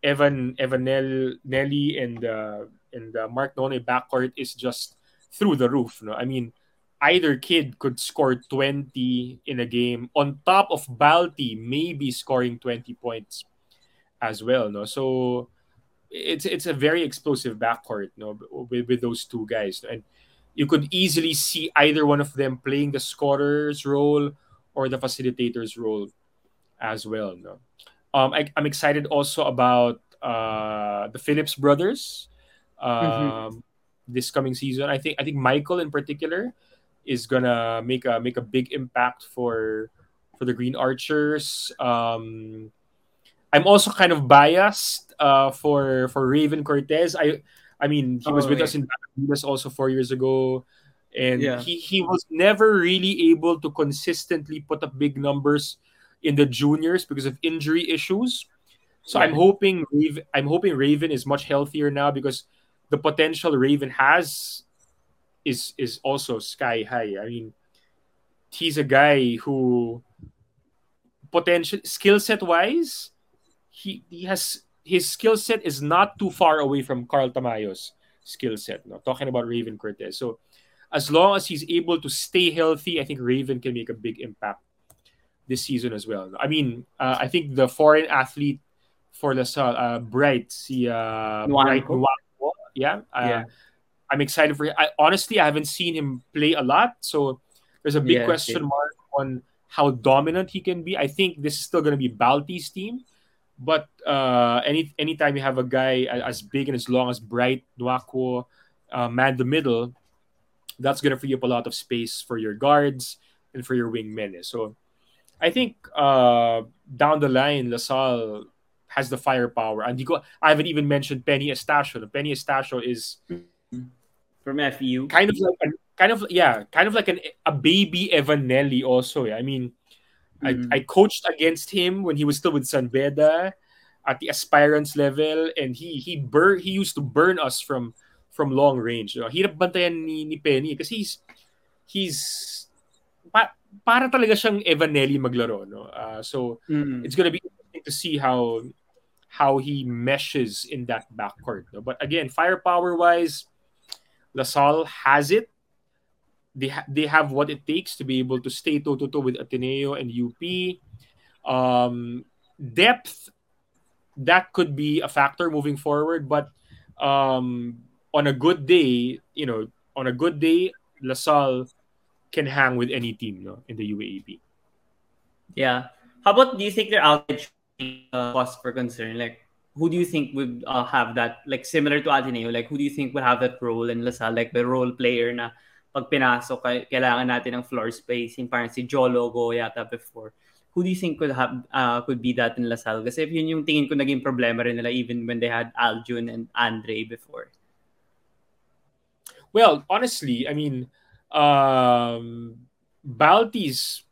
Evan Evanel Nelly and uh, and uh, Mark None backcourt is just through the roof. No, I mean, either kid could score twenty in a game on top of Balti maybe scoring twenty points as well. No, so it's it's a very explosive backcourt. No, with, with those two guys, and you could easily see either one of them playing the scorer's role or the facilitator's role as well. No, um, I, I'm excited also about uh, the Phillips brothers um, this coming season. I think I think Michael in particular is gonna make a make a big impact for for the Green Archers. Um, I'm also kind of biased uh, for for Raven Cortez. I I mean he was Oh, with yeah. us in Batangas also four years ago, and Yeah. he he was never really able to consistently put up big numbers in the juniors because of injury issues. So I'm hoping Raven, I'm hoping Raven is much healthier now because the potential Raven has is is also sky high. I mean, he's a guy who potential skill set wise, he he has his skill set is not too far away from Carl Tamayo's skill set. No, talking about Raven Cortez. So as long as he's able to stay healthy, I think Raven can make a big impact this season as well. I mean, uh, I think the foreign athlete for LaSalle, uh, Bright, si uh, Bright Nwankwo. Yeah, uh, Yeah. I'm excited for. I honestly I haven't seen him play a lot, so there's a big Yeah, question same. mark on how dominant he can be. I think this is still going to be Balti's team, but uh, any anytime you have a guy as big and as long as Bright Nwankwo, uh, man the middle, that's going to free up a lot of space for your guards and for your wingmen. So I think uh, down the line, LaSalle has the firepower. And you go, I haven't even mentioned Penny Estacio. Penny Estacio is from FEU. kind of like an, kind of yeah, kind of like an a baby Evan Nelle also. yeah. I mean, Mhm. I, I coached against him when he was still with San Beda at the aspirants level, and he he bur he used to burn us from from long range. No? Hirap bantayan ni, ni Penny kasi he's he's pa, para talaga siyang Evan Nelle maglaro. No? Uh, so Mm. it's gonna be interesting to see how how he meshes in that backcourt. No? But again, firepower wise, LaSalle has it. They ha- they have what it takes to be able to stay toe to toe with Ateneo and UP. Um, depth that could be a factor moving forward, but um, on a good day, you know, on a good day, LaSalle can hang with any team no, in the UAAP. Yeah. How about do you think their outage uh, cause for concern? Like, who do you think would uh, have that, like similar to Ateneo, like who do you think would have that role in LaSalle, like the role player na pag pinasok, kailangan natin ng floor space, yung parang si Joe Logo yata before. Who do you think could have uh, could be that in LaSalle? Kasi yun yung tingin ko naging problema rin nila even when they had Aljun and Andre before. Well, honestly, I mean, um, Balti's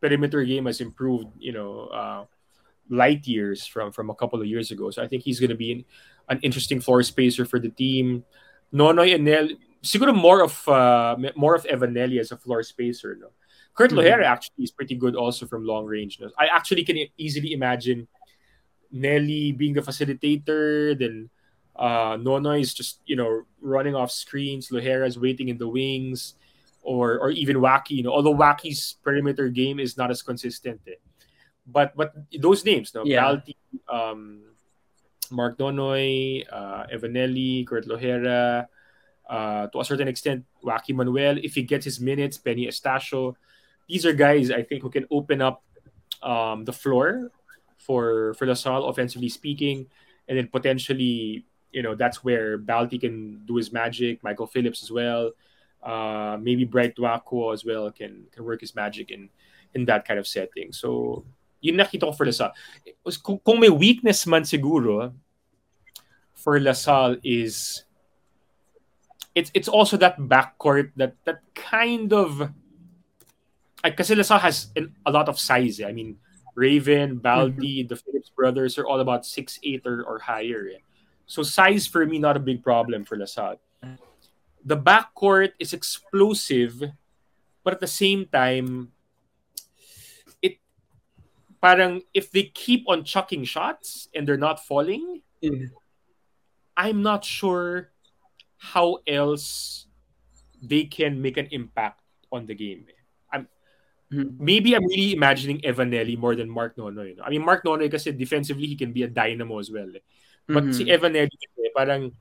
perimeter game has improved, you know, uh, light years from from a couple of years ago. So I think he's going to be an, an interesting floor spacer for the team. Nonoy and Nel, siguro more of uh, more of Evan Nelle as a floor spacer. No? Kurt mm-hmm. Lojera actually is pretty good also from long range. No? I actually can easily imagine Nelle being the facilitator, then uh, Nonoy is just you know running off screens. Lojera is waiting in the wings, or or even Wacky. You know, although Wacky's perimeter game is not as consistent. Eh but but those names, no, yeah. Balti, um, Mark Nonoy, uh, Evan Nelle, Kurt Lojera, uh, to a certain extent, Wacky Manuel, if he gets his minutes, Penny Estacio, these are guys I think who can open up um, the floor for for LaSalle, offensively speaking, and then potentially, you know, that's where Balti can do his magic. Michael Phillips as well, uh, maybe Bright Nwankwo as well can can work his magic in in that kind of setting. So Yun nakita ko for LaSalle. Kung, kung may weakness man siguro for LaSalle is it's it's also that backcourt that that kind of kasi LaSalle has a lot of size. Eh. I mean, Raven, Balti, mm-hmm. the Phillips brothers are all about six eight or, or higher. Eh. So size for me not a big problem for LaSalle. The backcourt is explosive, but at the same time, it parang if they keep on chucking shots and they're not falling, mm. I'm not sure how else they can make an impact on the game. I'm mm-hmm. maybe I'm really imagining Evan Nelle more than Mark Nonoy. I mean Mark Nonoy kasi defensively he can be a dynamo as well. But mm-hmm. si Evan Nelle parang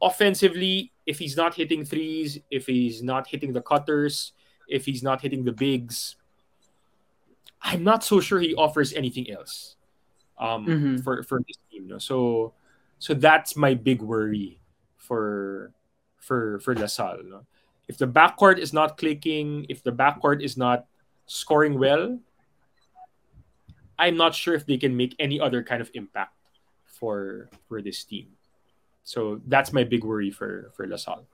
offensively if he's not hitting threes, if he's not hitting the cutters, if he's not hitting the bigs, I'm not so sure he offers anything else um, mm-hmm. for for this team. No? So so that's my big worry for for for LaSalle. No? If the backcourt is not clicking, if the backcourt is not scoring well, I'm not sure if they can make any other kind of impact for for this team. So that's my big worry for for LaSalle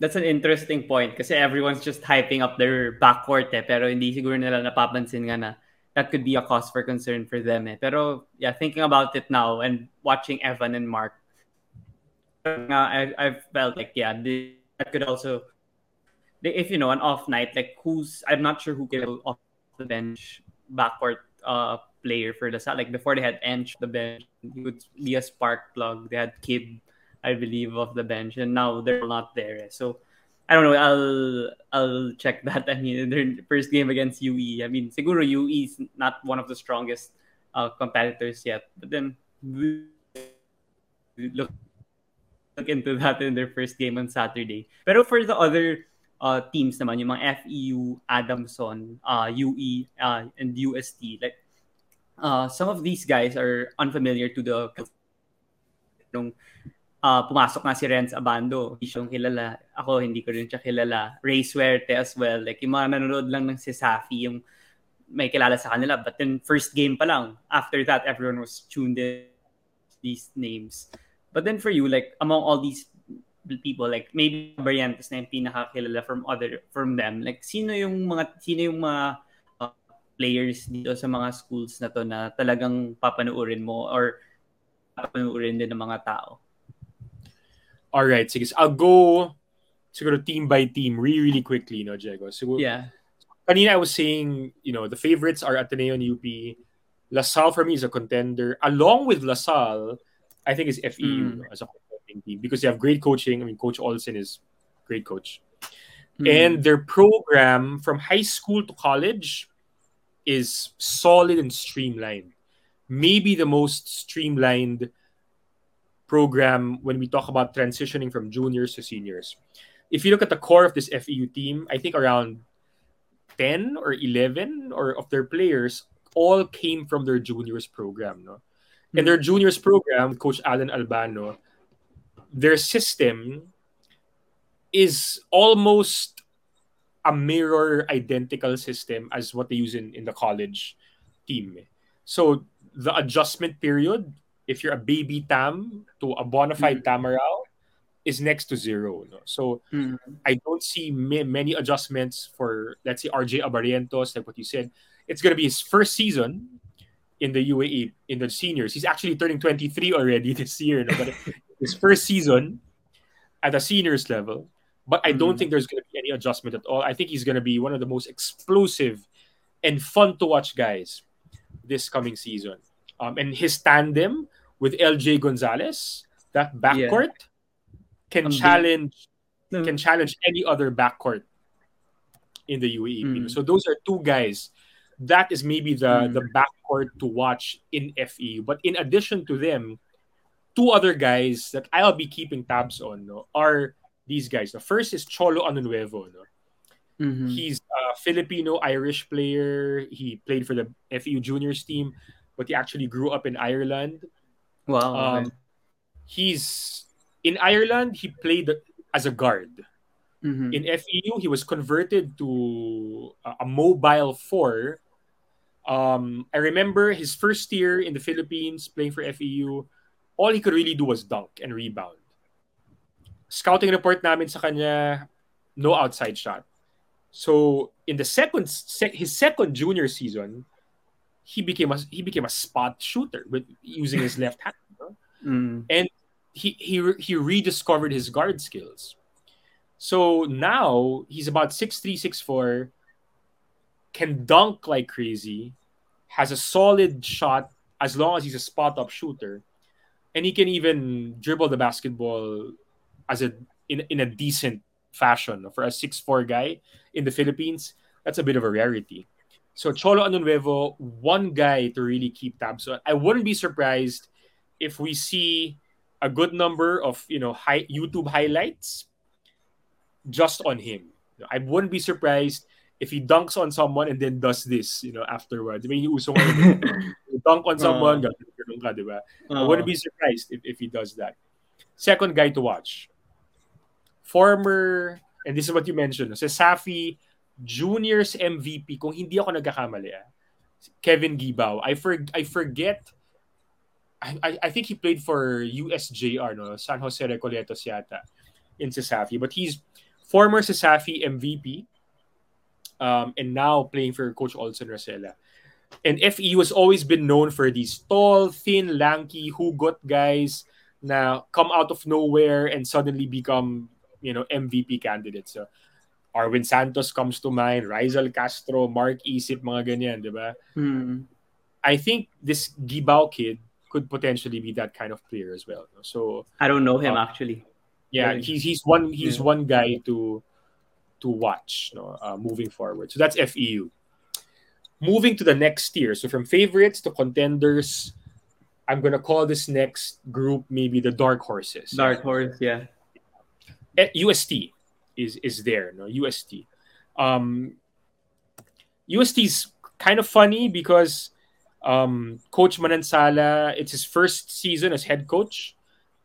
that's an interesting point kasi everyone's just hyping up their backcourt eh, pero hindi siguro nila napapansin nga na that could be a cause for concern for them eh. Pero yeah, thinking about it now and watching Evan and Mark, I, I felt like yeah, that could also if you know an off night like who's I'm not sure who can off the bench backcourt uh player for the side like before they had Ench the bench he would be a spark plug they had Kid I believe, off the bench, and now they're not there. So I don't know. I'll I'll check that. I mean, their first game against UE. I mean, Seguro UE is not one of the strongest uh, competitors yet, but then look look into that in their first game on Saturday. But for the other uh, teams naman, yung mga FEU, Adamson, uh, UE, uh, and UST, like uh, some of these guys are unfamiliar to the uh, pumasok nga si Renz Abando. Hindi siya kilala. Ako, hindi ko rin siya kilala. Ray Suerte as well. Like, yung mga nanonood lang ng si Safi, yung may kilala sa kanila. But then, first game pa lang. After that, everyone was tuned in these names. But then for you, like, among all these people, like, maybe Barrientos na yung pinakakilala from other, from them. Like, sino yung mga, sino yung mga uh, players dito sa mga schools na to na talagang papanuorin mo or papanuorin din ng mga tao? All right, sige. I'll go siguro team by team really, really quickly, no, Diego. So yeah. Kanina I was saying, you know, the favorites are Ateneo and UP. LaSalle for me is a contender. Along with LaSalle, I think it's FEU Mm. as a contending team because they have great coaching. I mean, Coach Olsen is great coach. Hmm. And their program from high school to college is solid and streamlined. Maybe the most streamlined program when we talk about transitioning from juniors to seniors. If you look at the core of this FEU team, I think around 10 or 11 or of their players all came from their juniors program, no? And their juniors program, Coach Alan Albano, their system is almost a mirror identical system as what they use in, in the college team. So the adjustment period, if you're a baby tam to a bona fide tamarao, is next to zero. No? So Mm. I don't see ma- many adjustments for, let's say, RJ Abarientos, like what you said. It's going to be his first season in the UAAP, in the seniors. He's actually turning 23 already this year. No? But his first season at the seniors level. But I don't Mm. think there's going to be any adjustment at all. I think he's going to be one of the most explosive and fun to watch guys this coming season. Um, and his tandem with LJ Gonzalez, that backcourt, can Ang big- challenge No. can challenge any other backcourt in the UAAP. Mm. So those are two guys. That is maybe the Mm. the backcourt to watch in FE. But in addition to them, two other guys that I'll be keeping tabs on no, are these guys. The first is Cholo Añonuevo. No? Mhm. He's a Filipino Irish player. He played for the FEU juniors team, but he actually grew up in Ireland. Wow. Um, okay. he's in Ireland. He played as a guard. Mhm. In FEU, he was converted to a, a mobile four. Um, I remember his first year in the Philippines playing for FEU. All he could really do was dunk and rebound. Scouting report namin sa kanya, no outside shot. So in the second sec, his second junior season, he became a he became a spot shooter with using his left hand. no? Mm. he he he rediscovered his guard skills. So now he's about 6'3", 6'4", can dunk like crazy, has a solid shot as long as he's a spot up shooter, and he can even dribble the basketball as a in, in a decent fashion for a 6'4 guy in the Philippines. That's a bit of a rarity. So Cholo Añonuevo, one guy to really keep tabs on. I wouldn't be surprised if we see a good number of you know high YouTube highlights just on him. I wouldn't be surprised if he dunks on someone and then does this, you know, afterwards. I mean, uso ngayon, dunk on someone, ganun, ganun ka, di ba? I wouldn't be surprised if, if he does that. Second guy to watch. Former, and this is what you mentioned, CESAFI, juniors MVP, kung hindi ako nagkakamali, ah, Kevin Gibao. I for, I forget I, I, I think he played for USJR, no? San Jose Recoletos yata in CESAFI. But he's former CESAFI MVP um, and now playing for Coach Olsen Racela. And FE has always been known for these tall, thin, lanky, hugot guys na come out of nowhere and suddenly become, you know, MVP candidates. So, Arwind Santos comes to mind, Rizal Castro, Mark Isip, mga ganyan, di ba? Mm. I think this Gibao kid could potentially be that kind of player as well. So I don't know him Uh, actually. yeah, he's he's one he's Yeah. one guy to to watch no, uh, moving forward. So that's FEU. Moving to the next tier, so from favorites to contenders, I'm gonna call this next group maybe the dark horses. Dark horse, yeah. Eh, UST is is there. No, UST. Um, UST is kind of funny because um, Coach Manansala, it's his first season as head coach,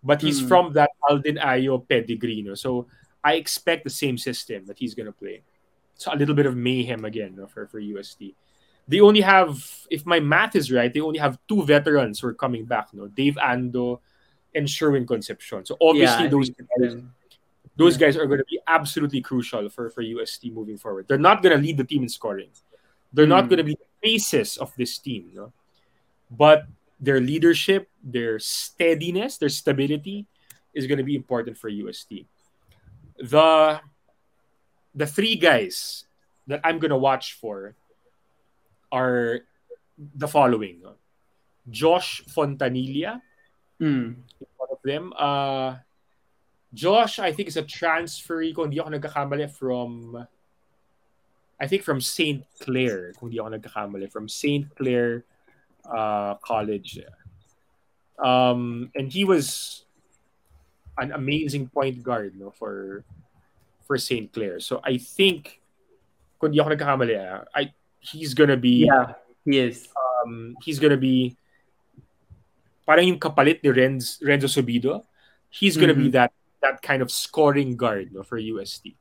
but he's Hmm. from that Aldin Ayo pedigree. No? So I expect the same system that he's going to play. So a little bit of mayhem again for, for UST. They only have, if my math is right, they only have two veterans who are coming back. No, Dave Ando and Sherwin Concepcion. So obviously Yeah, those them. those Yeah. guys are going to be absolutely crucial for, for UST moving forward. They're not going to lead the team in scoring. They're not Mm. going to be the faces of this team. No? But their leadership, their steadiness, their stability is going to be important for UST. The the three guys that I'm going to watch for are the following. Josh Fontanilla, Mm. one of them. Uh, Josh, I think is a transfer kung hindi ako nagkakamali from I think from St. Clare, kung hindi ako nagkakamali, from St. Clare uh, College. Um, and he was an amazing point guard no, for for St. Clare. So I think, kung ako nagkakamali, ah, I, he's gonna be Yeah, he is. um, he's gonna be parang yung kapalit ni Renz, Renzo Subido. He's gonna be Mhm. that that kind of scoring guard no, for UST.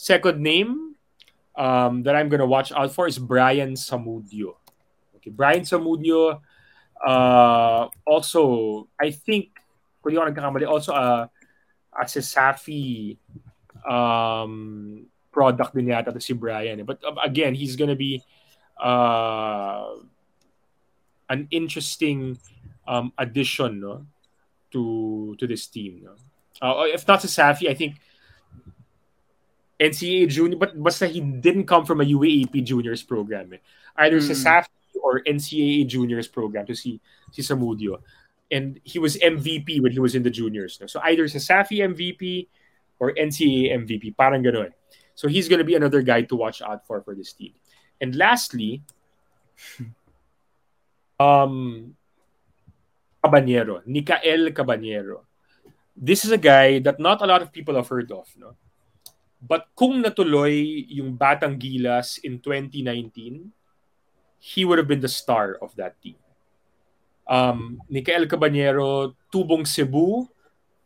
Second name um, that I'm gonna watch out for is Brian Samudio. Okay, Brian Samudio. Uh, also, I think kung di ako nagkakamali, also uh, a Safi um, product din yata to si Brian. eh. But uh, again, he's gonna be uh, an interesting um, addition no, to to this team. No? Uh, if not to Safi, I think NCAA junior, but basta he didn't come from a UAAP juniors program. Eh. Either Mm. Safi or NCAA juniors program to see si Samudio. And he was MVP when he was in the juniors. So either sa Safi MVP or NCAA MVP, parang ganun. So he's going to be another guy to watch out for for this team. And lastly, um, Cabanero, Nicael. This is a guy that not a lot of people have heard of, no? But kung natuloy yung Batang Gilas in 2019, he would have been the star of that team. Um, Nicael Tubong Cebu,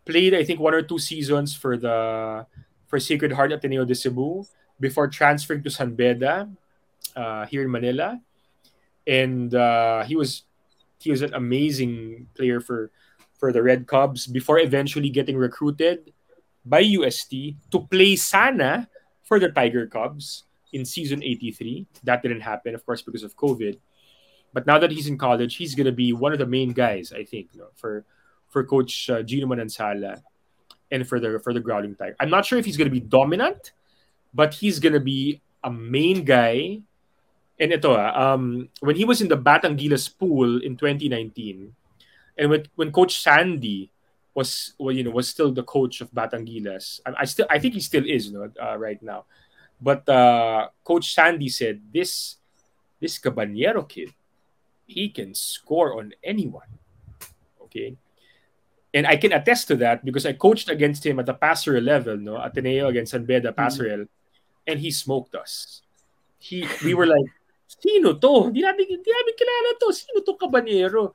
played I think one or two seasons for the for Sacred Heart Ateneo de Cebu before transferring to San Beda uh, here in Manila, and uh, he was he was an amazing player for for the Red Cubs before eventually getting recruited by UST to play Sana for the Tiger Cubs in season 83. That didn't happen, of course, because of COVID. But now that he's in college, he's to be one of the main guys, I think, no, for for Coach uh, Gino Manansala and for the for the Growling Tiger. I'm not sure if he's to be dominant, but he's to be a main guy. And ito, ah, um, when he was in the Batang Gilas pool in 2019, and when when Coach Sandy was well, you know was still the coach of Batang Gilas, I, I still I think he still is, you know, uh, right now. But uh, Coach Sandy said this this Cabanero kid, he can score on anyone. Okay. And I can attest to that because I coached against him at the passerelle level, no, Ateneo against San Beda passerelle, and he smoked us. He, we were like, sino to? Di natin, di namin kilala to. Sino to Cabanero?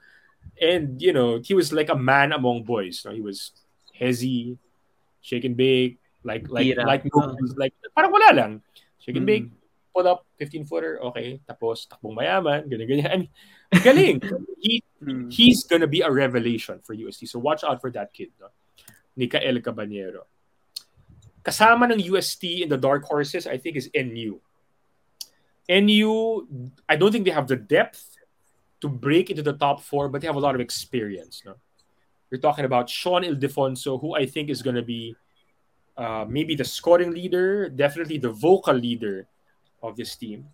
And, you know, he was like a man among boys. No? He was hezzy, shake and bake, like, like, like, like, parang wala lang. Shake and Mm. bake, pull up, 15 footer, okay. Tapos, takbong mayaman, ganyan, ganyan. I mean, galing. he, Mm. he's gonna be a revelation for UST. So watch out for that kid, no? Nicael Cabanero. Kasama ng UST in the dark horses, I think, is NU. NU, I don't think they have the depth to break into the top four, but they have a lot of experience. No? You're talking about Shaun Ildefonso, who I think is going to be uh, maybe the scoring leader, definitely the vocal leader of this team.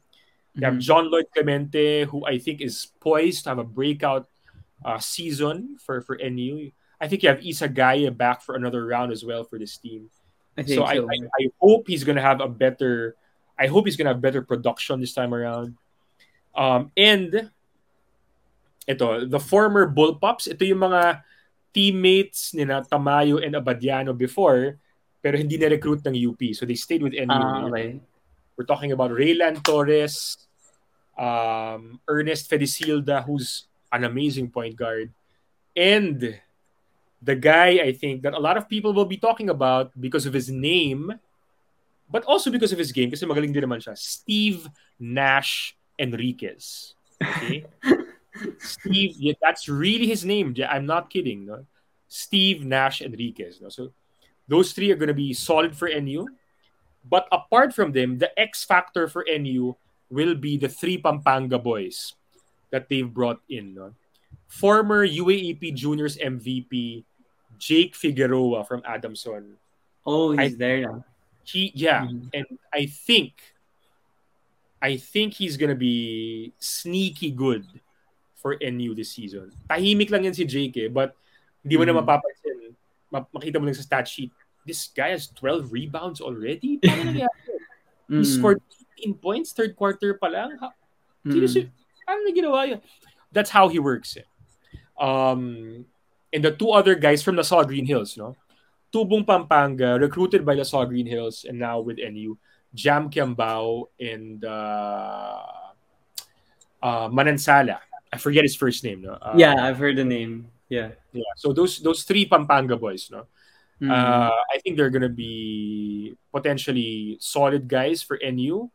You have Mhm. John Lloyd Clemente, who I think is poised to have a breakout uh, season for, for NU. I think you have Issa Gaye back for another round as well for this team. I think So so. I, I, I hope he's gonna have a better I hope he's gonna have better production this time around. Um, and ito, the former Bullpups, ito yung mga teammates ni na Tamayo and Abadiano before, pero hindi na-recruit ng UP. So they stayed with NU. Ah, okay. We're talking about Reyland Torres, um, Ernest Fedicilda, who's an amazing point guard, and the guy I think that a lot of people will be talking about because of his name, but also because of his game, kasi magaling din naman siya, Steve Nash Enriquez. Okay? Steve, yeah, that's really his name. I'm not kidding. No? Steve Nash Enriquez. No? So those three are going to be solid for NU. But apart from them, the X factor for NU will be the three Pampanga boys that they've brought in. No? Former UAAP Juniors MVP Jake Figueroa from Adamson. Oh, he's I- there now. He, yeah, Mhm. and I think I think he's gonna be sneaky good for NU this season. Tahimik lang yan si Jake eh, but hindi mo na Mhm. mapapansin. Ma- makita mo lang sa stat sheet, this guy has 12 rebounds already? Paano nangyari? He Mm. scored 18 points third quarter pa lang. Sino Mm. si- Paano na ginawa yun? That's how he works. Eh. Um, and the two other guys from LaSalle Green Hills, no? Tubong Pampanga, recruited by LaSalle Green Hills and now with NU. Jam Quiambao and uh, uh, Manansala. I forget his first name. No? Uh, yeah, I've heard the name. Yeah. yeah. So those those three Pampanga boys, no? Mm. Uh, I think they're gonna be potentially solid guys for NU.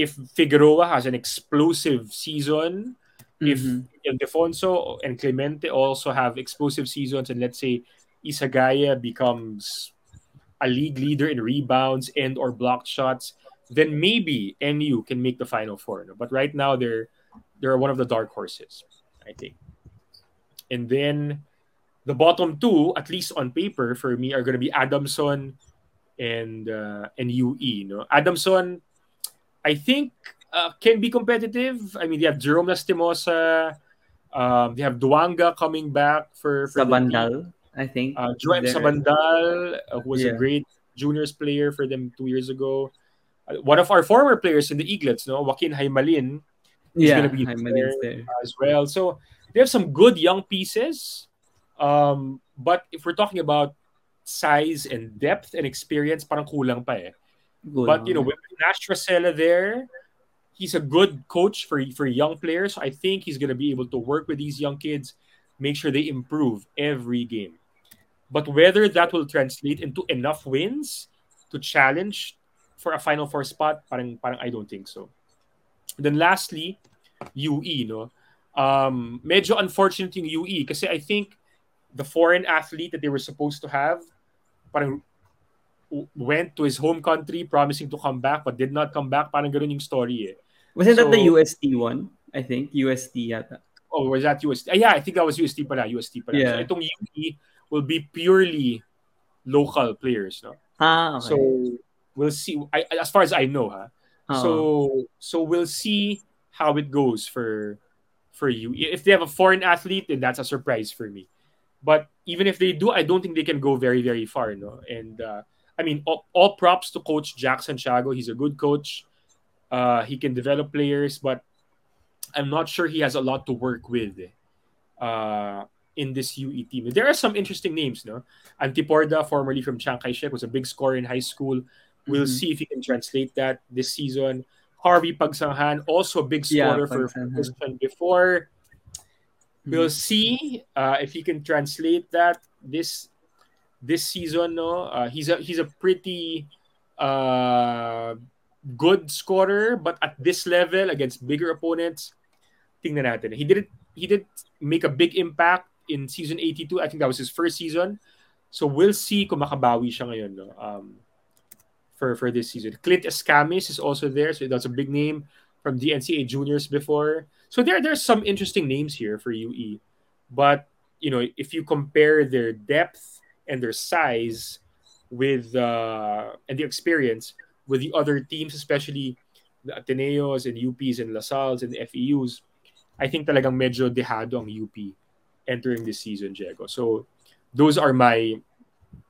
If Figueroa has an explosive season, if Mhm. Ildefonso and Clemente also have explosive seasons, and let's say Issa Gaye becomes a league leader in rebounds and or blocked shots, then maybe NU can make the final four. But right now they're they're one of the dark horses, I think. And then the bottom two, at least on paper for me, are going to be Adamson and uh, and UE. No, Adamson, I think uh, can be competitive. I mean, they have Jerome Lastimosa, um, they have Douanga coming back for for Sa the team. Bandal, I think. Uh, Joem Sabandal, uh, who was a great juniors player for them two years ago. Uh, one of our former players in the Eaglets, no, Joaquin Jaymalin, is yeah, gonna be I'm there. as well. So they have some good young pieces. Um, but if we're talking about size and depth and experience, parang kulang pa eh. But you know, with Nash Racela there, he's a good coach for for young players. I think he's gonna be able to work with these young kids, make sure they improve every game. But whether that will translate into enough wins to challenge for a Final Four spot, parang, parang I don't think so. Then lastly, UE, no? Um, medyo unfortunate yung UE kasi I think the foreign athlete that they were supposed to have parang went to his home country promising to come back but did not come back. Parang ganun yung story eh. Wasn't that the UST one? I think UST yata. Oh, was that UST? Ah, yeah, I think that was UST pala. UST pala. Yeah. So itong UE will be purely local players, no? Ah, okay. So we'll see. I, as far as I know, ha. Oo. So so we'll see how it goes for for you. If they have a foreign athlete, then that's a surprise for me. But even if they do, I don't think they can go very very far. No, and uh, I mean all, all props to Coach Jack Santiago. He's a good coach. Uh, he can develop players, but I'm not sure he has a lot to work with. Uh, in this UE team, there are some interesting names. No, Antiporda, formerly from Chiang Kai-shek, was a big scorer in high school. We'll Mhm. see if he can translate that this season. Harvey Pagsanghan, also a big Yeah, scorer for Pagsanghan. Christian before. We'll see uh, if he can translate that this this season. No, uh, he's a he's a pretty uh, good scorer, but at this level against bigger opponents, think tingnan natin. He didn't he did make a big impact in season 82. I think that was his first season. So we'll see kung makabawi siya ngayon. No? Um, for for this season. Clint Escamis is also there, so that's a big name from the NCAA juniors before. So there there's some interesting names here for UE. But you know, if you compare their depth and their size with uh, and the experience with the other teams, especially the Ateneos and UPs and LaSalle's and FEUs, I think talagang medyo dehado ang UP entering this season, Diego. So those are my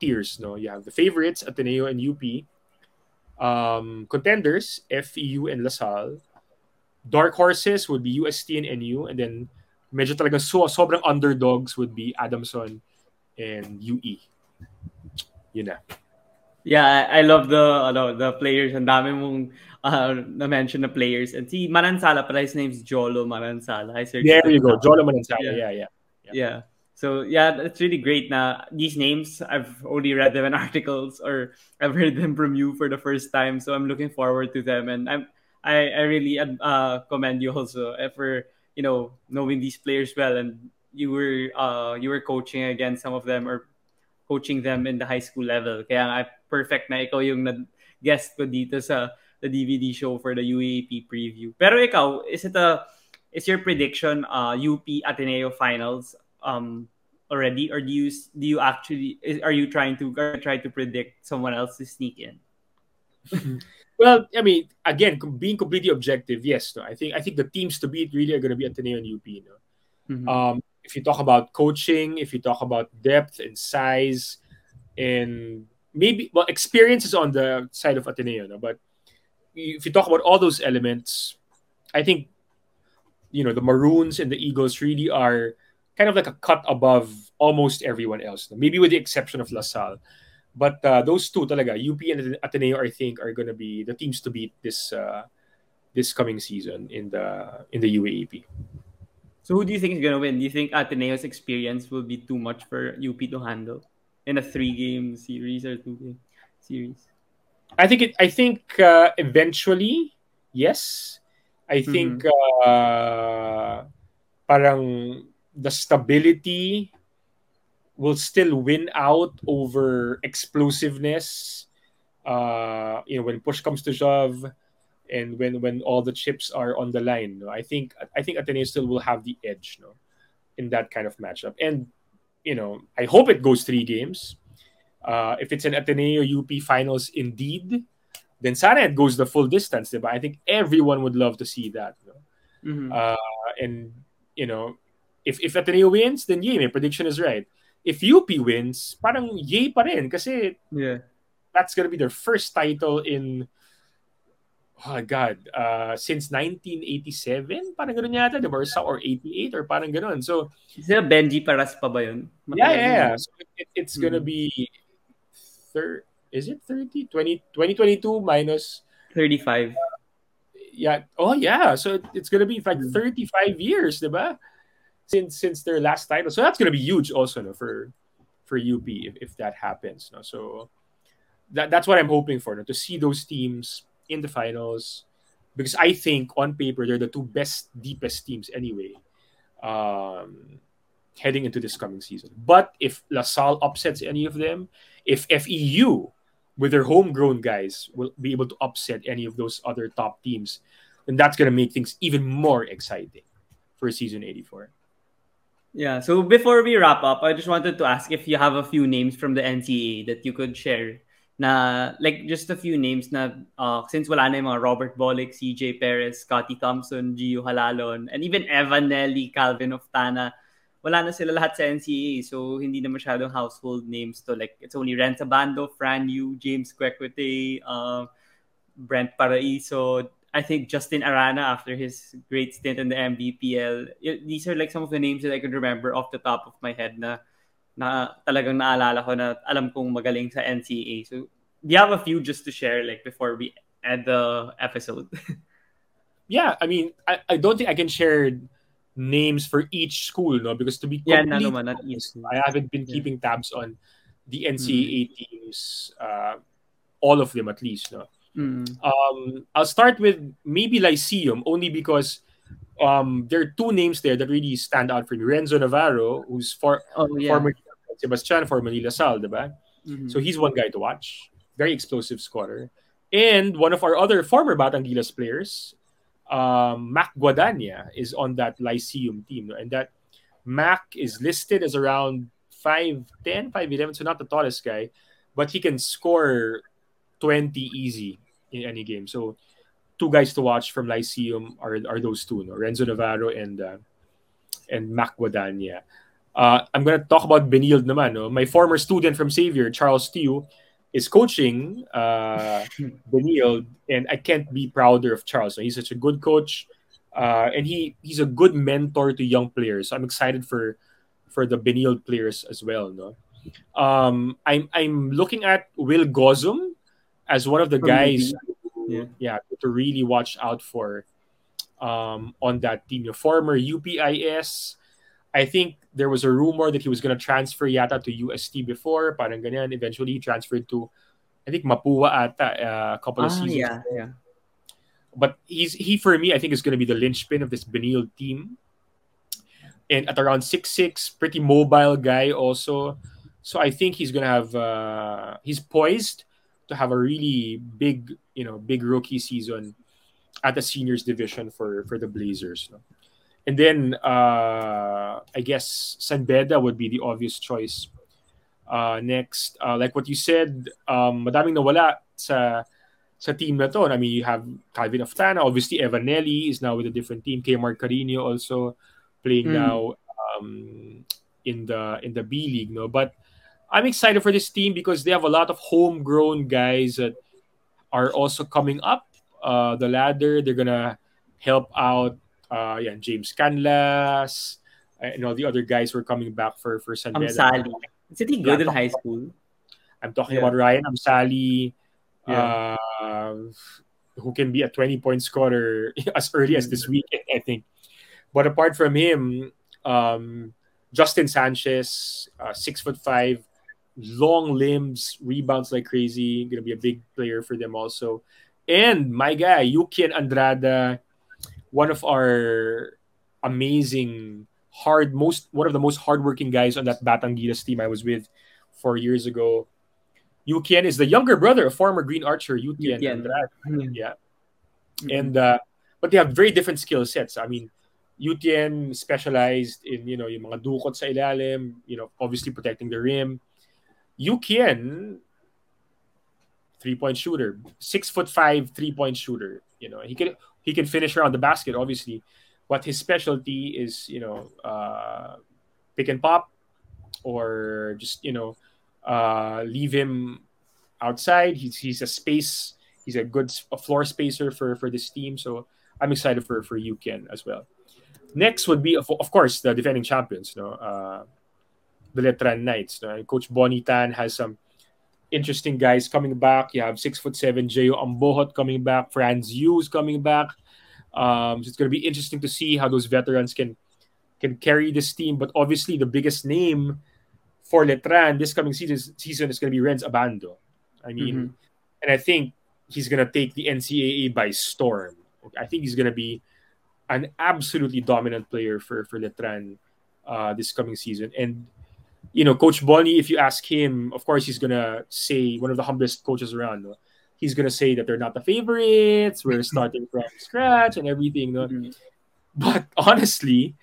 tiers. No, you have the favorites, Ateneo and UP. Um, contenders, FEU and LaSalle. Dark horses would be UST and NU, and then medyo talaga so sobrang underdogs would be Adamson and UE. Yun na. Yeah, I love the ano, the players. Ang dami mong uh, na-mention na players. And si Manansala pala, his name's Jolo Manansala. I There you go. Jolo Manansala. Yeah. Yeah, yeah. yeah. Yeah. So yeah, it's really great. Now these names I've only read them in articles or I've heard them from you for the first time. So I'm looking forward to them, and I'm I I really uh, commend you also for you know knowing these players well, and you were uh you were coaching against some of them or coaching them in the high school level. Kaya nga, perfect na ikaw yung nag- guest ko dito sa the DVD show for the UAAP preview. Pero ikaw, is it a is your prediction uh UP Ateneo finals um already or do you do you actually is, are you trying to you trying to predict someone else to sneak in? Well, I mean, again, being completely objective, yes. No, I think I think the teams to beat really are going to be Ateneo and UP. No? Mhm. Um, if you talk about coaching, if you talk about depth and size, and maybe well, experience is on the side of Ateneo, no? but if you talk about all those elements, I think you know the Maroons and the Eagles really are kind of like a cut above almost everyone else. no? Maybe with the exception of LaSalle. But uh, those two talaga, UP and Ateneo, I think, are going to be the teams to beat this uh, this coming season in the in the UAAP. So who do you think is gonna win? Do you think Ateneo's experience will be too much for UP to handle in a three-game series or two-game series? I think it. I think uh, eventually, yes. I think uh, parang the stability will still win out over explosiveness. Uh, you know, when push comes to shove, and when when all the chips are on the line, no? I think I think Ateneo still will have the edge, no, in that kind of matchup. And you know, I hope it goes three games. Uh, if it's an Ateneo UP finals indeed, then sana it goes the full distance, diba? I think everyone would love to see that. No? Mhm. Uh, and you know, if if Ateneo wins, then yay, my prediction is right. If UP wins, parang yay pa rin kasi yeah. that's gonna be their first title in oh god, uh, since 1987, parang ganun yata, diba? Or, sa- or 88 or parang ganun. So, Is Sila Benji Paras pa ba yun? yeah, yeah, yun. yeah. So it, it's gonna be thir- is it 30 20 2022 minus 35. yeah oh yeah so it- it's gonna be like Mm. 35 years diba? since since their last title so that's gonna be huge also no, for for UP if, if that happens no so that, that's what I'm hoping for no, to see those teams in the finals because I think on paper they're the two best deepest teams anyway um heading into this coming season but if LaSalle upsets any of them if FEU with their homegrown guys will be able to upset any of those other top teams, then that's going to make things even more exciting for season 84. Yeah. So before we wrap up, I just wanted to ask if you have a few names from the NCAA that you could share. Na like just a few names na uh, since wala na yung mga Robert Bolick, CJ Perez, Scotty Thompson, Jio Jalalon, and even Evan Nelle, Calvin Oftana, wala na sila lahat sa NCAA. So hindi na masyadong household names to like it's only Rhenz Abando, Fran Yu, James Kwekuteye, uh, Brent Paraiso, I think Justin Arana after his great stint in the MPBL. These are like some of the names that I could remember off the top of my head na na talagang naalala ko na alam kong magaling sa NCAA. So, do you have a few just to share like before we end the episode? Yeah, I mean, I, I don't think I can share names for each school, no, because to be yeah, completely naman, not honest. I haven't been Yeah. keeping tabs on the NCAA teams, uh, all of them at least, no. Mm. Um, I'll start with maybe Lyceum only because um, there are two names there that really stand out for me. Renzo Navarro, who's for Oh, yeah. former Sebastian, formerly LaSalle, diba? Mhm. So he's one guy to watch. Very explosive scorer. And one of our other former Batang Gilas players, um, Mac Guadaña, is on that Lyceum team. And that Mac is listed as around 5'10, 5'11, so not the tallest guy, but he can score 20 easy in any game. So two guys to watch from Lyceum are, are those two, no? Renzo Navarro and uh, and Mac Guadaña. Uh, I'm gonna talk about Benilde naman. No? My former student from Xavier, Charles Tiu, is coaching uh, Benilde, and I can't be prouder of Charles. He's such a good coach, uh, and he he's a good mentor to young players. So I'm excited for for the Benilde players as well. No, um, I'm I'm looking at Will Gozum as one of the guys. Yeah. yeah, to really watch out for um, on that team. Your former UPIS. I think there was a rumor that he was going to transfer yata to UST before, parang ganyan. Eventually, he transferred to, I think, Mapua ata uh, a couple of Ah, seasons. yeah, yeah. But he's he for me, I think, is going to be the linchpin of this Benil team. And at around six six, pretty mobile guy also. So I think he's going to have uh, he's poised to have a really big, you know, big rookie season at the seniors division for for the Blazers. no? And then uh, I guess San Beda would be the obvious choice. Uh, next, uh, like what you said, um, madaming nawala sa sa team na to. I mean, you have Calvin Oftana, obviously Evan Nelle is now with a different team. Kemark Cariño also playing Mm. now um, in the in the B League, no. But I'm excited for this team because they have a lot of homegrown guys that are also coming up uh, the ladder. They're gonna help out, uh, yeah, James Canlas and all the other guys who are coming back for for San. Amsali. Isn't he good Yeah. in high school? I'm talking Yeah. about Ryan Amsali, Yeah. uh, who can be a 20 point scorer as early as this week, I think. But apart from him, um, Justin Sanchez, uh, six foot five, long limbs, rebounds like crazy, gonna be a big player for them also. And my guy, Yukien Andrada, one of our amazing, hard, most one of the most hardworking guys on that Batang Gilas team I was with four years ago. Yukien is the younger brother of former Green Archer Yutien Yutien. Andrada. Yeah. Mhm. And uh, but they have very different skill sets. I mean, Yutien specialized in you know yung mga dukot sa ilalim, you know, obviously protecting the rim. Yukien, three point shooter, six foot five three point shooter. You know, he can he can finish around the basket, obviously, but his specialty is you know uh, pick and pop, or just you know uh, leave him outside. He's he's a space. He's a good a floor spacer for for this team. So I'm excited for for Yukien as well. Next would be of, of course the defending champions. You know, uh, the Letran Knights. Coach Bonnie Tan has some interesting guys coming back. You have six foot seven Jeo Ambohot coming back. Fran Yu coming back. Um, so it's going to be interesting to see how those veterans can can carry this team. But obviously, the biggest name for Letran this coming season season is going to be Rhenz Abando. I mean, Mhm. and I think he's going to take the NCAA by storm. I think he's going to be an absolutely dominant player for for Letran uh, this coming season. And you know, Coach Bonnie, if you ask him, of course, he's gonna say one of the humblest coaches around. No? He's gonna say that they're not the favorites. We're starting from scratch and everything. No? Mhm. But honestly,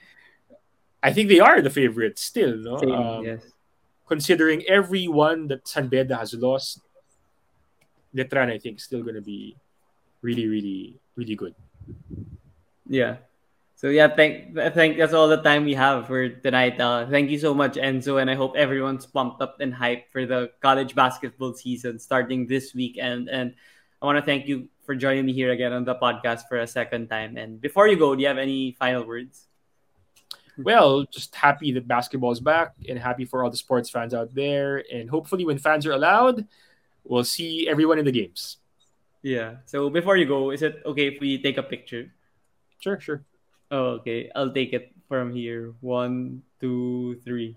I think they are the favorites still. No, Same, Um, yes. considering everyone that San Beda has lost, Letran, I think, is still gonna be really, really, really good. Yeah. So yeah, thank I think that's all the time we have for tonight. Uh, thank you so much, Enzo, and I hope everyone's pumped up and hyped for the college basketball season starting this weekend. And I want to thank you for joining me here again on the podcast for a second time. And before you go, do you have any final words? Well, just happy that basketball is back and happy for all the sports fans out there. And hopefully, when fans are allowed, we'll see everyone in the games. Yeah. So before you go, is it okay if we take a picture? Sure, sure. Oh, okay. I'll take it from here. One, two, three.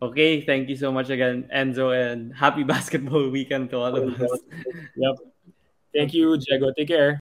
Okay, thank you so much again, Enzo, and happy basketball weekend to all of us. Yep. Thank you, Diego. Take care.